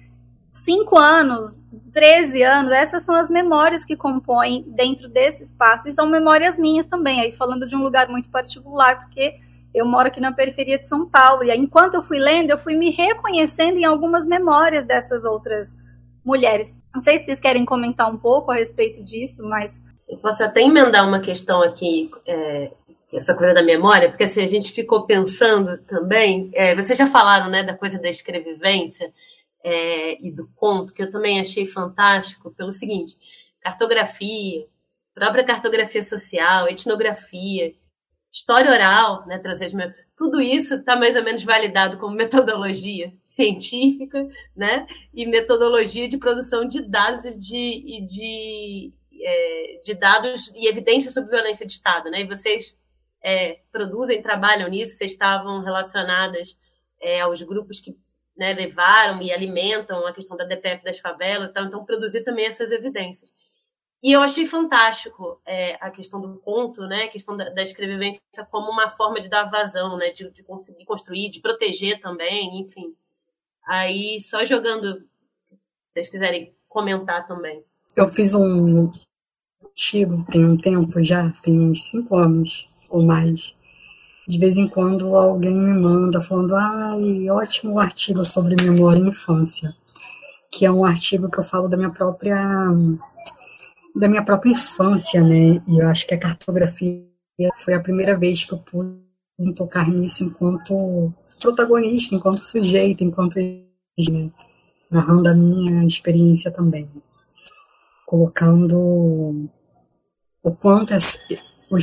cinco anos, 13 anos, essas são as memórias que compõem dentro desse espaço, e são memórias minhas também, aí falando de um lugar muito particular, porque eu moro aqui na periferia de São Paulo, e aí, enquanto eu fui lendo, eu fui me reconhecendo em algumas memórias dessas outras mulheres. Não sei se vocês querem comentar um pouco a respeito disso, mas... Eu posso até emendar uma questão aqui, é, essa coisa da memória, porque assim, a gente ficou pensando também, é, vocês já falaram, né, da coisa da escrevivência, é, e do conto, que eu também achei fantástico, pelo seguinte: cartografia, própria cartografia social, etnografia, história oral, né, trazer tudo isso está mais ou menos validado como metodologia científica, né, e metodologia de produção de dados e de, de, é, de dados e evidências sobre violência de Estado, né, e vocês é, produzem, trabalham nisso, vocês estavam relacionadas é, aos grupos que né, levaram e alimentam a questão da DPF das favelas, tá? então produzir também essas evidências. E eu achei fantástico é, a questão do conto, né, a questão da, da escrevivência como uma forma de dar vazão, né, de, de conseguir construir, de proteger também, enfim. Aí, só jogando, se vocês quiserem comentar também. Eu fiz um artigo, tem um tempo já, tem uns cinco anos ou mais, de vez em quando alguém me manda falando, ai, ótimo artigo sobre memória e infância, que é um artigo que eu falo da minha própria da minha própria infância, né? E eu acho que a cartografia foi a primeira vez que eu pude tocar nisso enquanto protagonista, enquanto sujeito, enquanto né? narrando a minha experiência também, colocando o quanto esse, o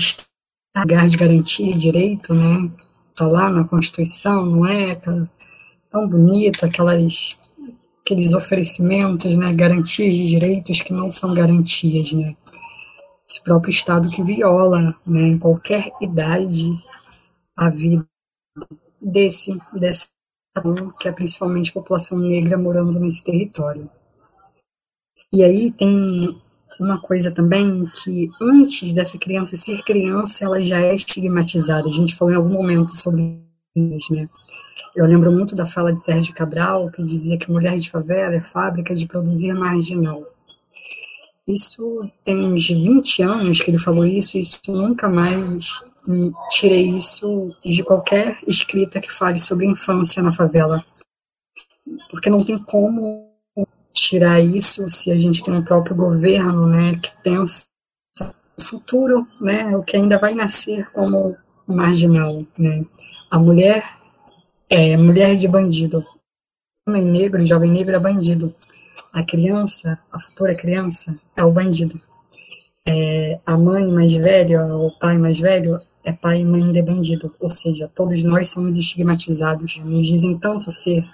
lugar de garantia de direito, né? Tá lá na Constituição, não é? Tá tão bonito, aquelas, aqueles oferecimentos, né? Garantias de direitos que não são garantias, né? Esse próprio Estado que viola, né? Em qualquer idade, a vida desse, dessa que é principalmente a população negra morando nesse território. E aí tem uma coisa também que antes dessa criança ser criança, ela já é estigmatizada. A gente falou em algum momento sobre isso, né? Eu lembro muito da fala de Sérgio Cabral, que dizia que mulher de favela é fábrica de produzir marginal. Isso tem uns 20 anos que ele falou isso, e isso nunca mais tirei isso de qualquer escrita que fale sobre infância na favela. Porque não tem como tirar isso se a gente tem um próprio governo, né, que pensa no futuro, né, o que ainda vai nascer como marginal, né. A mulher é mulher de bandido. Homem negro, jovem negro é bandido. A criança, a futura criança, é o bandido. É, a mãe mais velha, o pai mais velho, é pai e mãe de bandido. Ou seja, todos nós somos estigmatizados. Nos dizem tanto ser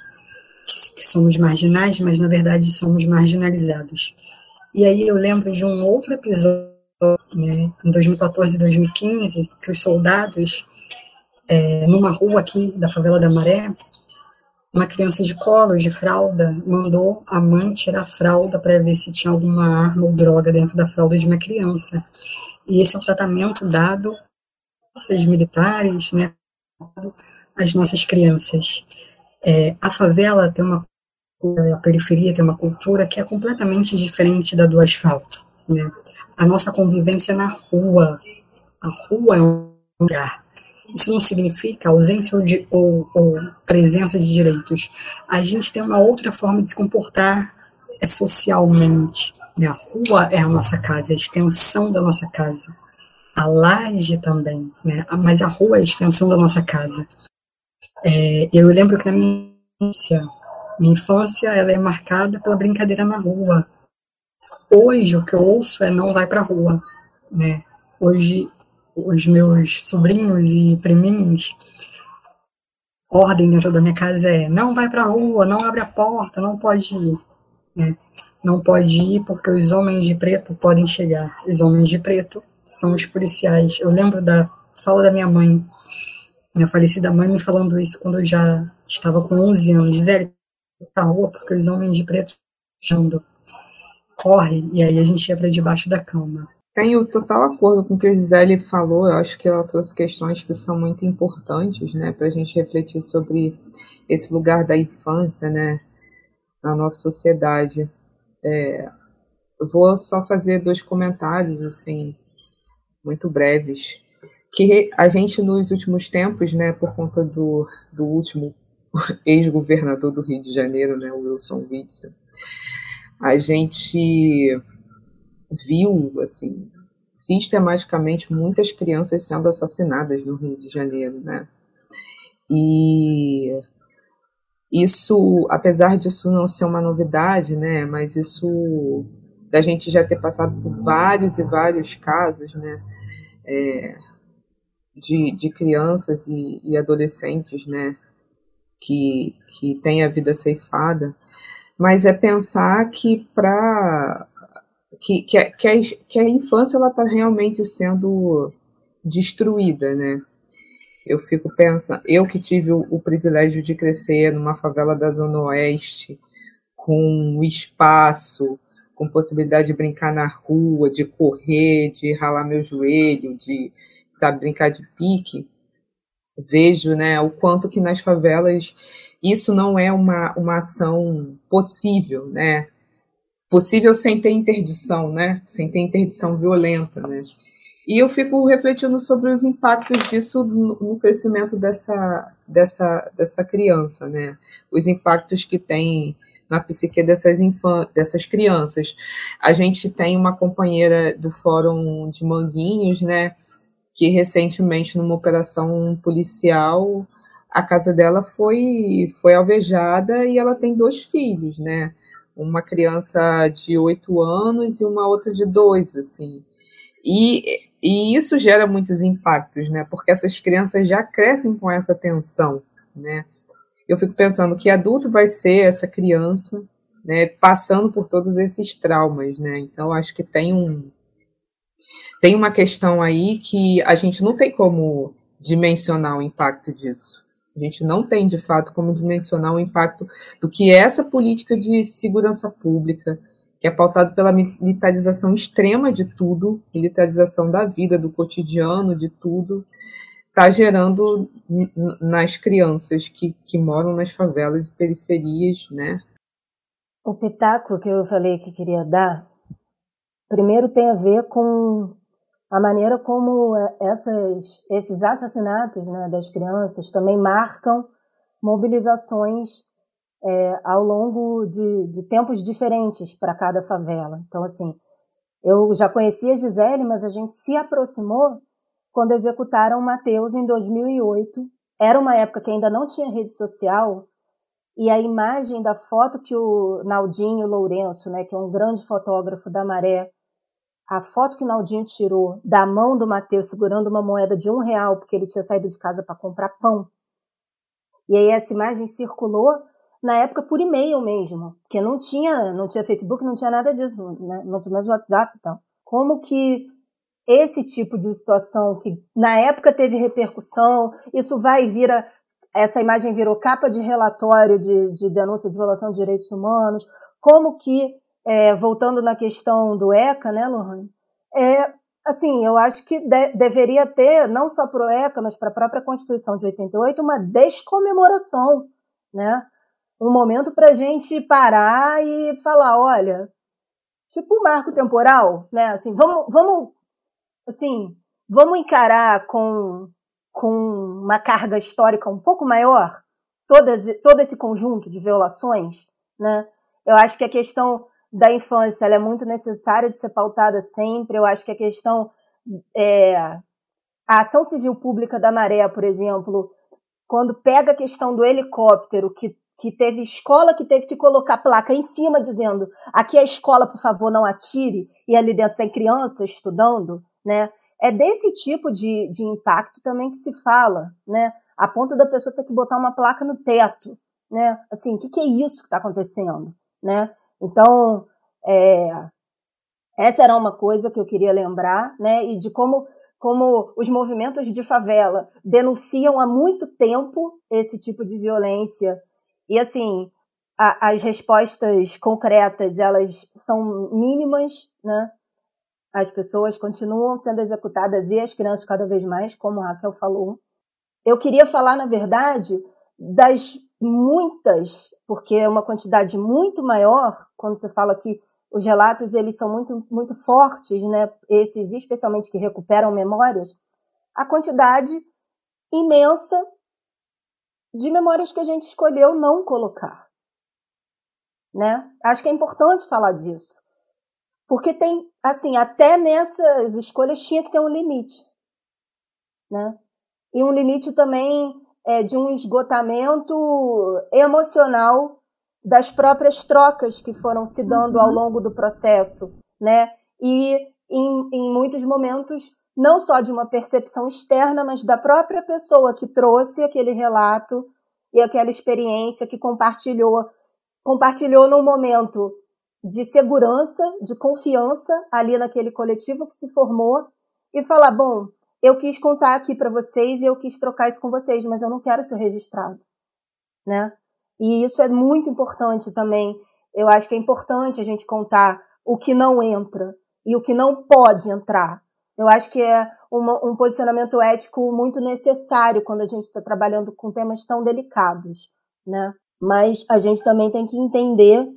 que, que somos marginais, mas na verdade somos marginalizados. E aí eu lembro de um outro episódio, né, em 2014 e 2015, que os soldados, é, numa rua aqui da favela da Maré, uma criança de colo, de fralda, mandou a mãe tirar a fralda para ver se tinha alguma arma ou droga dentro da fralda de uma criança. E esse é o tratamento dado às militares, né, às nossas crianças. É, a favela tem uma a periferia tem uma cultura que é completamente diferente da do asfalto. Né? A nossa convivência é na rua. A rua é um lugar. Isso não significa ausência ou, de, ou, ou presença de direitos. A gente tem uma outra forma de se comportar é socialmente. A rua é a nossa casa, a extensão da nossa casa. A laje também, né? mas a rua é a extensão da nossa casa. É, eu lembro que na minha infância, minha infância ela é marcada pela brincadeira na rua. Hoje o que eu ouço é não vai para a rua. né? Hoje, os meus sobrinhos e priminhos, ordem dentro da minha casa é não vai para a rua, não abre a porta, não pode ir, né? Não pode ir porque os homens de preto podem chegar. Os homens de preto são os policiais. Eu lembro da fala da minha mãe, minha falecida mãe, me falando isso quando eu já estava com 11 anos. Zé, para a rua porque os homens de preto chamando. Corre, e aí a gente ia para debaixo da cama. Tenho total acordo com o que o Gisele falou. Eu acho que ela trouxe questões que são muito importantes, né, para a gente refletir sobre esse lugar da infância, né, na nossa sociedade. É, vou só fazer dois comentários, assim, muito breves. Que a gente, nos últimos tempos, né, por conta do, do último ex-governador do Rio de Janeiro, né, Wilson Witzel, a gente viu, assim, sistematicamente muitas crianças sendo assassinadas no Rio de Janeiro, né? E isso, apesar disso não ser uma novidade, né? Mas isso da gente já ter passado por vários e vários casos, né? É, de, de crianças e, e adolescentes, né? Que, que têm a vida ceifada, mas é pensar que para que, que, a, que, a, que a infância ela está realmente sendo destruída, né? Eu fico pensando, eu que tive o, o, privilégio de crescer numa favela da Zona Oeste, com espaço, com possibilidade de brincar na rua, de correr, de ralar meu joelho, de, sabe, brincar de pique, vejo, né, o quanto que nas favelas isso não é uma, uma ação possível, né? Possível sem ter interdição, né? Sem ter interdição violenta, né? E eu fico refletindo sobre os impactos disso no, crescimento dessa, dessa, dessa criança, né? Os impactos que tem na psique dessas, dessas crianças. A gente tem uma companheira do Fórum de Manguinhos, né? Que recentemente, numa operação policial, a casa dela foi, foi alvejada e ela tem dois filhos, né? Uma criança de oito anos e uma outra de dois, assim. E, e isso gera muitos impactos, né? Porque essas crianças já crescem com essa tensão, né? Eu fico pensando que adulto vai ser essa criança, né? Passando por todos esses traumas, né? Então acho que tem um tem uma questão aí que a gente não tem como dimensionar o impacto disso. A gente não tem, de fato, como dimensionar o impacto do que essa política de segurança pública, que é pautada pela militarização extrema de tudo, militarização da vida, do cotidiano, de tudo, está gerando nas crianças que, que moram nas favelas e periferias, né? O pitaco que eu falei que queria dar, primeiro tem a ver com a maneira como é, essas, esses assassinatos né, das crianças também marcam mobilizações é, ao longo de, de tempos diferentes para cada favela. Então, assim, eu já conhecia Gisele, mas a gente se aproximou quando executaram Mateus em 2008. Era uma época que ainda não tinha rede social, e a imagem da foto que o Naldinho Lourenço, né, que é um grande fotógrafo da Maré, a foto que Naldinho tirou da mão do Mateus segurando uma moeda de um real, porque ele tinha saído de casa para comprar pão. E aí essa imagem circulou na época por e-mail mesmo, porque não tinha, não tinha Facebook, não tinha nada disso, né? muito mais WhatsApp e tal. Como que esse tipo de situação que na época teve repercussão, isso vai vir a, essa imagem virou capa de relatório de, de denúncia de violação de direitos humanos, como que é, voltando na questão do ECA, né, Lohane? É, assim, eu acho que de, deveria ter, não só para o ECA, mas para a própria Constituição de 88, uma descomemoração, né? Um momento para a gente parar e falar, olha, tipo um marco temporal, né? Assim, vamos, vamos, assim, vamos encarar com, com uma carga histórica um pouco maior todo esse, todo esse conjunto de violações, né? Eu acho que a questão da infância é muito necessária de ser pautada sempre. Eu acho que a questão é, a ação civil pública da Maré, por exemplo, quando pega a questão do helicóptero, que, que teve escola que teve que colocar placa em cima dizendo aqui é a escola, por favor, não atire, e ali dentro tem criança estudando, né? É desse tipo de, de impacto também que se fala, né? A ponto da pessoa ter que botar uma placa no teto, né? Assim, o que, que é isso que está acontecendo, né? Então, é, essa era uma coisa que eu queria lembrar, né? E de como, como os movimentos de favela denunciam há muito tempo esse tipo de violência. E assim, a, as respostas concretas, elas são mínimas, né? As pessoas continuam sendo executadas e as crianças cada vez mais, como a Raquel falou. Eu queria falar, na verdade, das muitas, porque é uma quantidade muito maior, quando você fala que os relatos eles são muito, muito fortes, né? esses especialmente que recuperam memórias, a quantidade imensa de memórias que a gente escolheu não colocar. Né? Acho que é importante falar disso. Porque tem, assim, até nessas escolhas tinha que ter um limite. Né? E um limite também é, de um esgotamento emocional das próprias trocas que foram se dando ao uhum. longo do processo, né? E em, em muitos momentos não só de uma percepção externa, mas da própria pessoa que trouxe aquele relato e aquela experiência que compartilhou, compartilhou num momento de segurança, de confiança ali naquele coletivo que se formou e falar, bom, eu quis contar aqui para vocês e eu quis trocar isso com vocês, mas eu não quero isso registrado, né? E isso é muito importante também. Eu acho que é importante a gente contar o que não entra e o que não pode entrar. Eu acho que é uma, um posicionamento ético muito necessário quando a gente está trabalhando com temas tão delicados, né? Mas a gente também tem que entender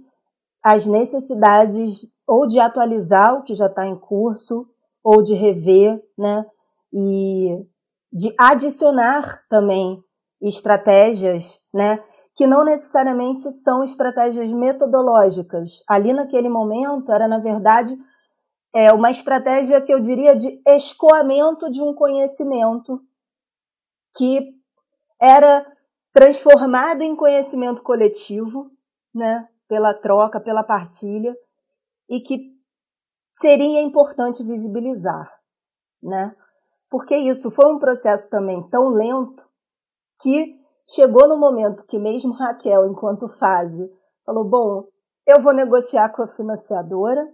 as necessidades ou de atualizar o que já está em curso ou de rever, né? E de adicionar também estratégias, né, que não necessariamente são estratégias metodológicas. Ali naquele momento era na verdade é uma estratégia que eu diria de escoamento de um conhecimento que era transformado em conhecimento coletivo, né, pela troca, pela partilha, e que seria importante visibilizar, né? Porque isso foi um processo também tão lento que chegou no momento que mesmo Raquel, enquanto fase, falou: bom, eu vou negociar com a financiadora.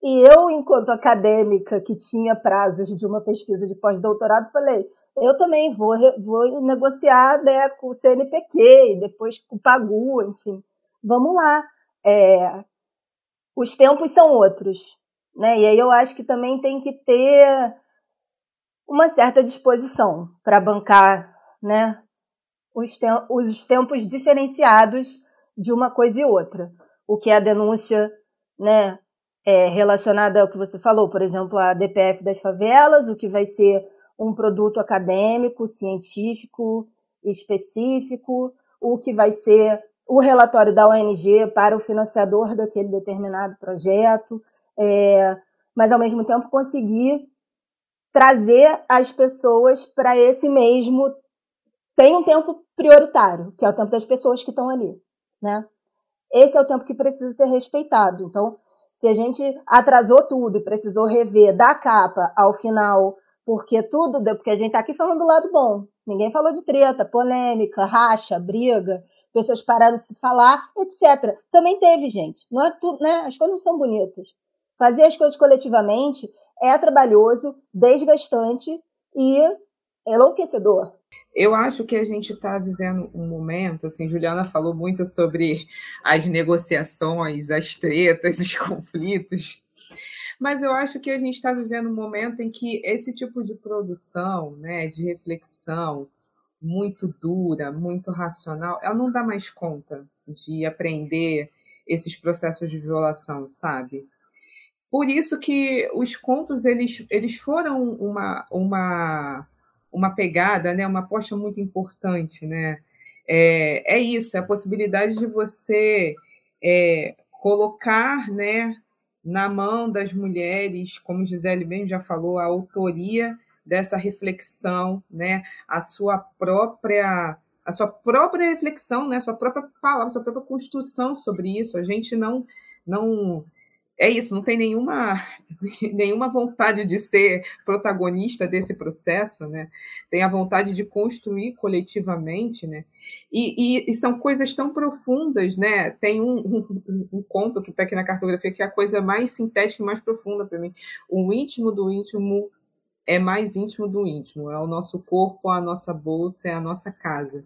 E eu, enquanto acadêmica que tinha prazos de uma pesquisa de pós-doutorado, falei: eu também vou, vou negociar né, com o CNPq e depois com o Pagu, enfim. Vamos lá. É, os tempos são outros. Né? E aí eu acho que também tem que ter uma certa disposição para bancar né, os, os tempos diferenciados de uma coisa e outra. O que é a denúncia né, é, relacionada ao que você falou, por exemplo, a DPF das favelas, o que vai ser um produto acadêmico, científico, específico, o que vai ser o relatório da ONG para o financiador daquele determinado projeto, é, mas ao mesmo tempo conseguir trazer as pessoas para esse mesmo. Tem um tempo prioritário, que é o tempo das pessoas que estão ali, né? Esse é o tempo que precisa ser respeitado. Então, se a gente atrasou tudo e precisou rever da capa ao final, porque tudo, porque a gente está aqui falando do lado bom. Ninguém falou de treta, polêmica, racha, briga, pessoas pararam de se falar, etc. Também teve, gente. Não é tudo, né? As coisas não são bonitas. Fazer as coisas coletivamente é trabalhoso, desgastante e enlouquecedor. Eu acho que a gente está vivendo um momento, assim, Juliana falou muito sobre as negociações, as tretas, os conflitos, mas eu acho que a gente está vivendo um momento em que esse tipo de produção, né, de reflexão muito dura, muito racional, ela não dá mais conta de aprender esses processos de violação, sabe? Por isso que os contos eles, eles foram uma, uma, uma pegada, né, uma aposta muito importante. Né? É, é isso, é a possibilidade de você é, colocar né, na mão das mulheres, como Gisele bem já falou, a autoria dessa reflexão, né, a sua própria a sua própria reflexão, né, a sua própria palavra, a sua própria construção sobre isso. A gente não não é isso, não tem nenhuma, nenhuma vontade de ser protagonista desse processo, né? Tem a vontade de construir coletivamente, né? E, e, e são coisas tão profundas, né? Tem um, um, um conto que está aqui na cartografia que é a coisa mais sintética e mais profunda para mim. O íntimo do íntimo é mais íntimo do íntimo, é o nosso corpo, a nossa bolsa, é a nossa casa.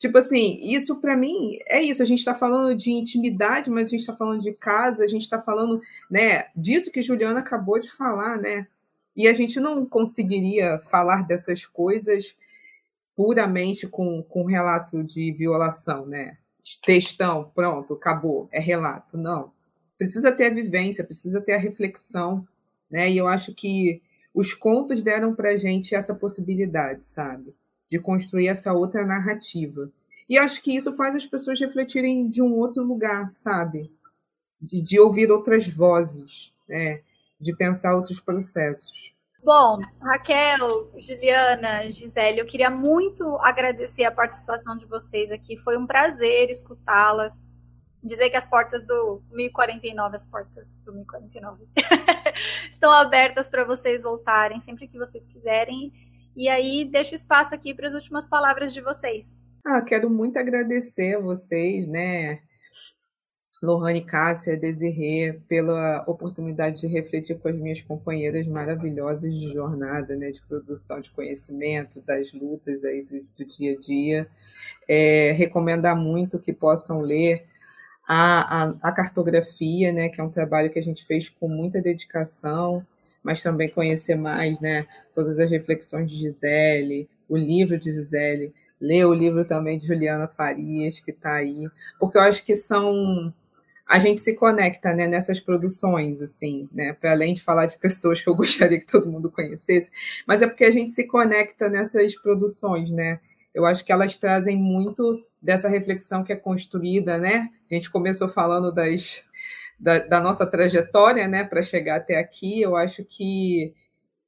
Tipo assim, isso para mim é isso. A gente está falando de intimidade, mas a gente está falando de casa, a gente está falando, né, disso que Juliana acabou de falar, né? E a gente não conseguiria falar dessas coisas puramente com, com relato de violação, né? Textão, pronto, acabou, é relato. Não. Precisa ter a vivência, precisa ter a reflexão, né? E eu acho que os contos deram para gente essa possibilidade, sabe? De construir essa outra narrativa. E acho que isso faz as pessoas refletirem de um outro lugar, sabe? De, de ouvir outras vozes, né? de pensar outros processos. Bom, Raquel, Juliana, Gisele, eu queria muito agradecer a participação de vocês aqui. Foi um prazer escutá-las. Dizer que as portas do 1049, as portas do 1049, estão abertas para vocês voltarem sempre que vocês quiserem. E aí, deixo espaço aqui para as últimas palavras de vocês. Ah, quero muito agradecer a vocês, né, Lohane Cássia, Desirê, pela oportunidade de refletir com as minhas companheiras maravilhosas de jornada, né, de produção de conhecimento, das lutas aí do, do dia a dia. É, recomendar muito que possam ler a, a, a cartografia, né, que é um trabalho que a gente fez com muita dedicação, mas também conhecer mais, né, todas as reflexões de Gisele, o livro de Gisele, ler o livro também de Juliana Farias, que está aí, porque eu acho que são a gente se conecta né, nessas produções, assim, né? Para além de falar de pessoas que eu gostaria que todo mundo conhecesse, mas é porque a gente se conecta nessas produções, né? Eu acho que elas trazem muito dessa reflexão que é construída, né? A gente começou falando das da, da nossa trajetória né, para chegar até aqui. Eu acho que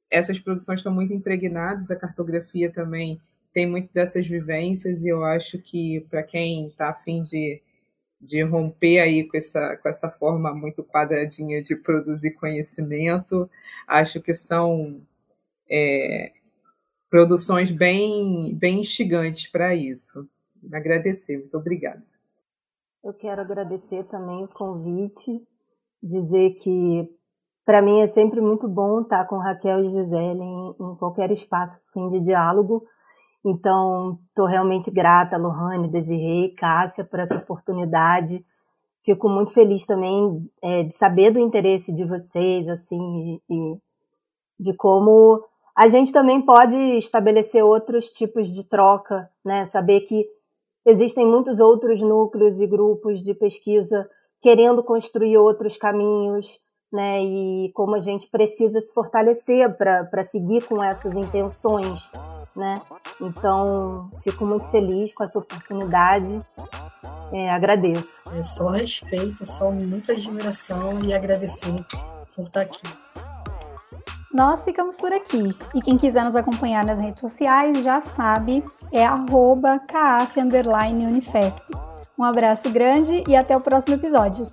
essas produções estão muito impregnadas, a cartografia também tem muito dessas vivências, e eu acho que para quem está afim de, de romper aí com essa, com essa forma muito quadradinha de produzir conhecimento, acho que são é, produções bem, bem instigantes para isso. Agradecer, muito obrigada. Eu quero agradecer também o convite, dizer que para mim é sempre muito bom estar com Raquel e Gisele em, em qualquer espaço assim, de diálogo. Então, estou realmente grata, Lohane, Desirê, Cássia, por essa oportunidade. Fico muito feliz também é, de saber do interesse de vocês, assim, e, e de como a gente também pode estabelecer outros tipos de troca, né? Saber que Existem muitos outros núcleos e grupos de pesquisa querendo construir outros caminhos, né? E como a gente precisa se fortalecer para seguir com essas intenções, né? Então, fico muito feliz com essa oportunidade. É, agradeço. É só respeito, só muita admiração e agradecer por estar aqui. Nós ficamos por aqui. E quem quiser nos acompanhar nas redes sociais já sabe, é arroba. Um abraço grande e até o próximo episódio.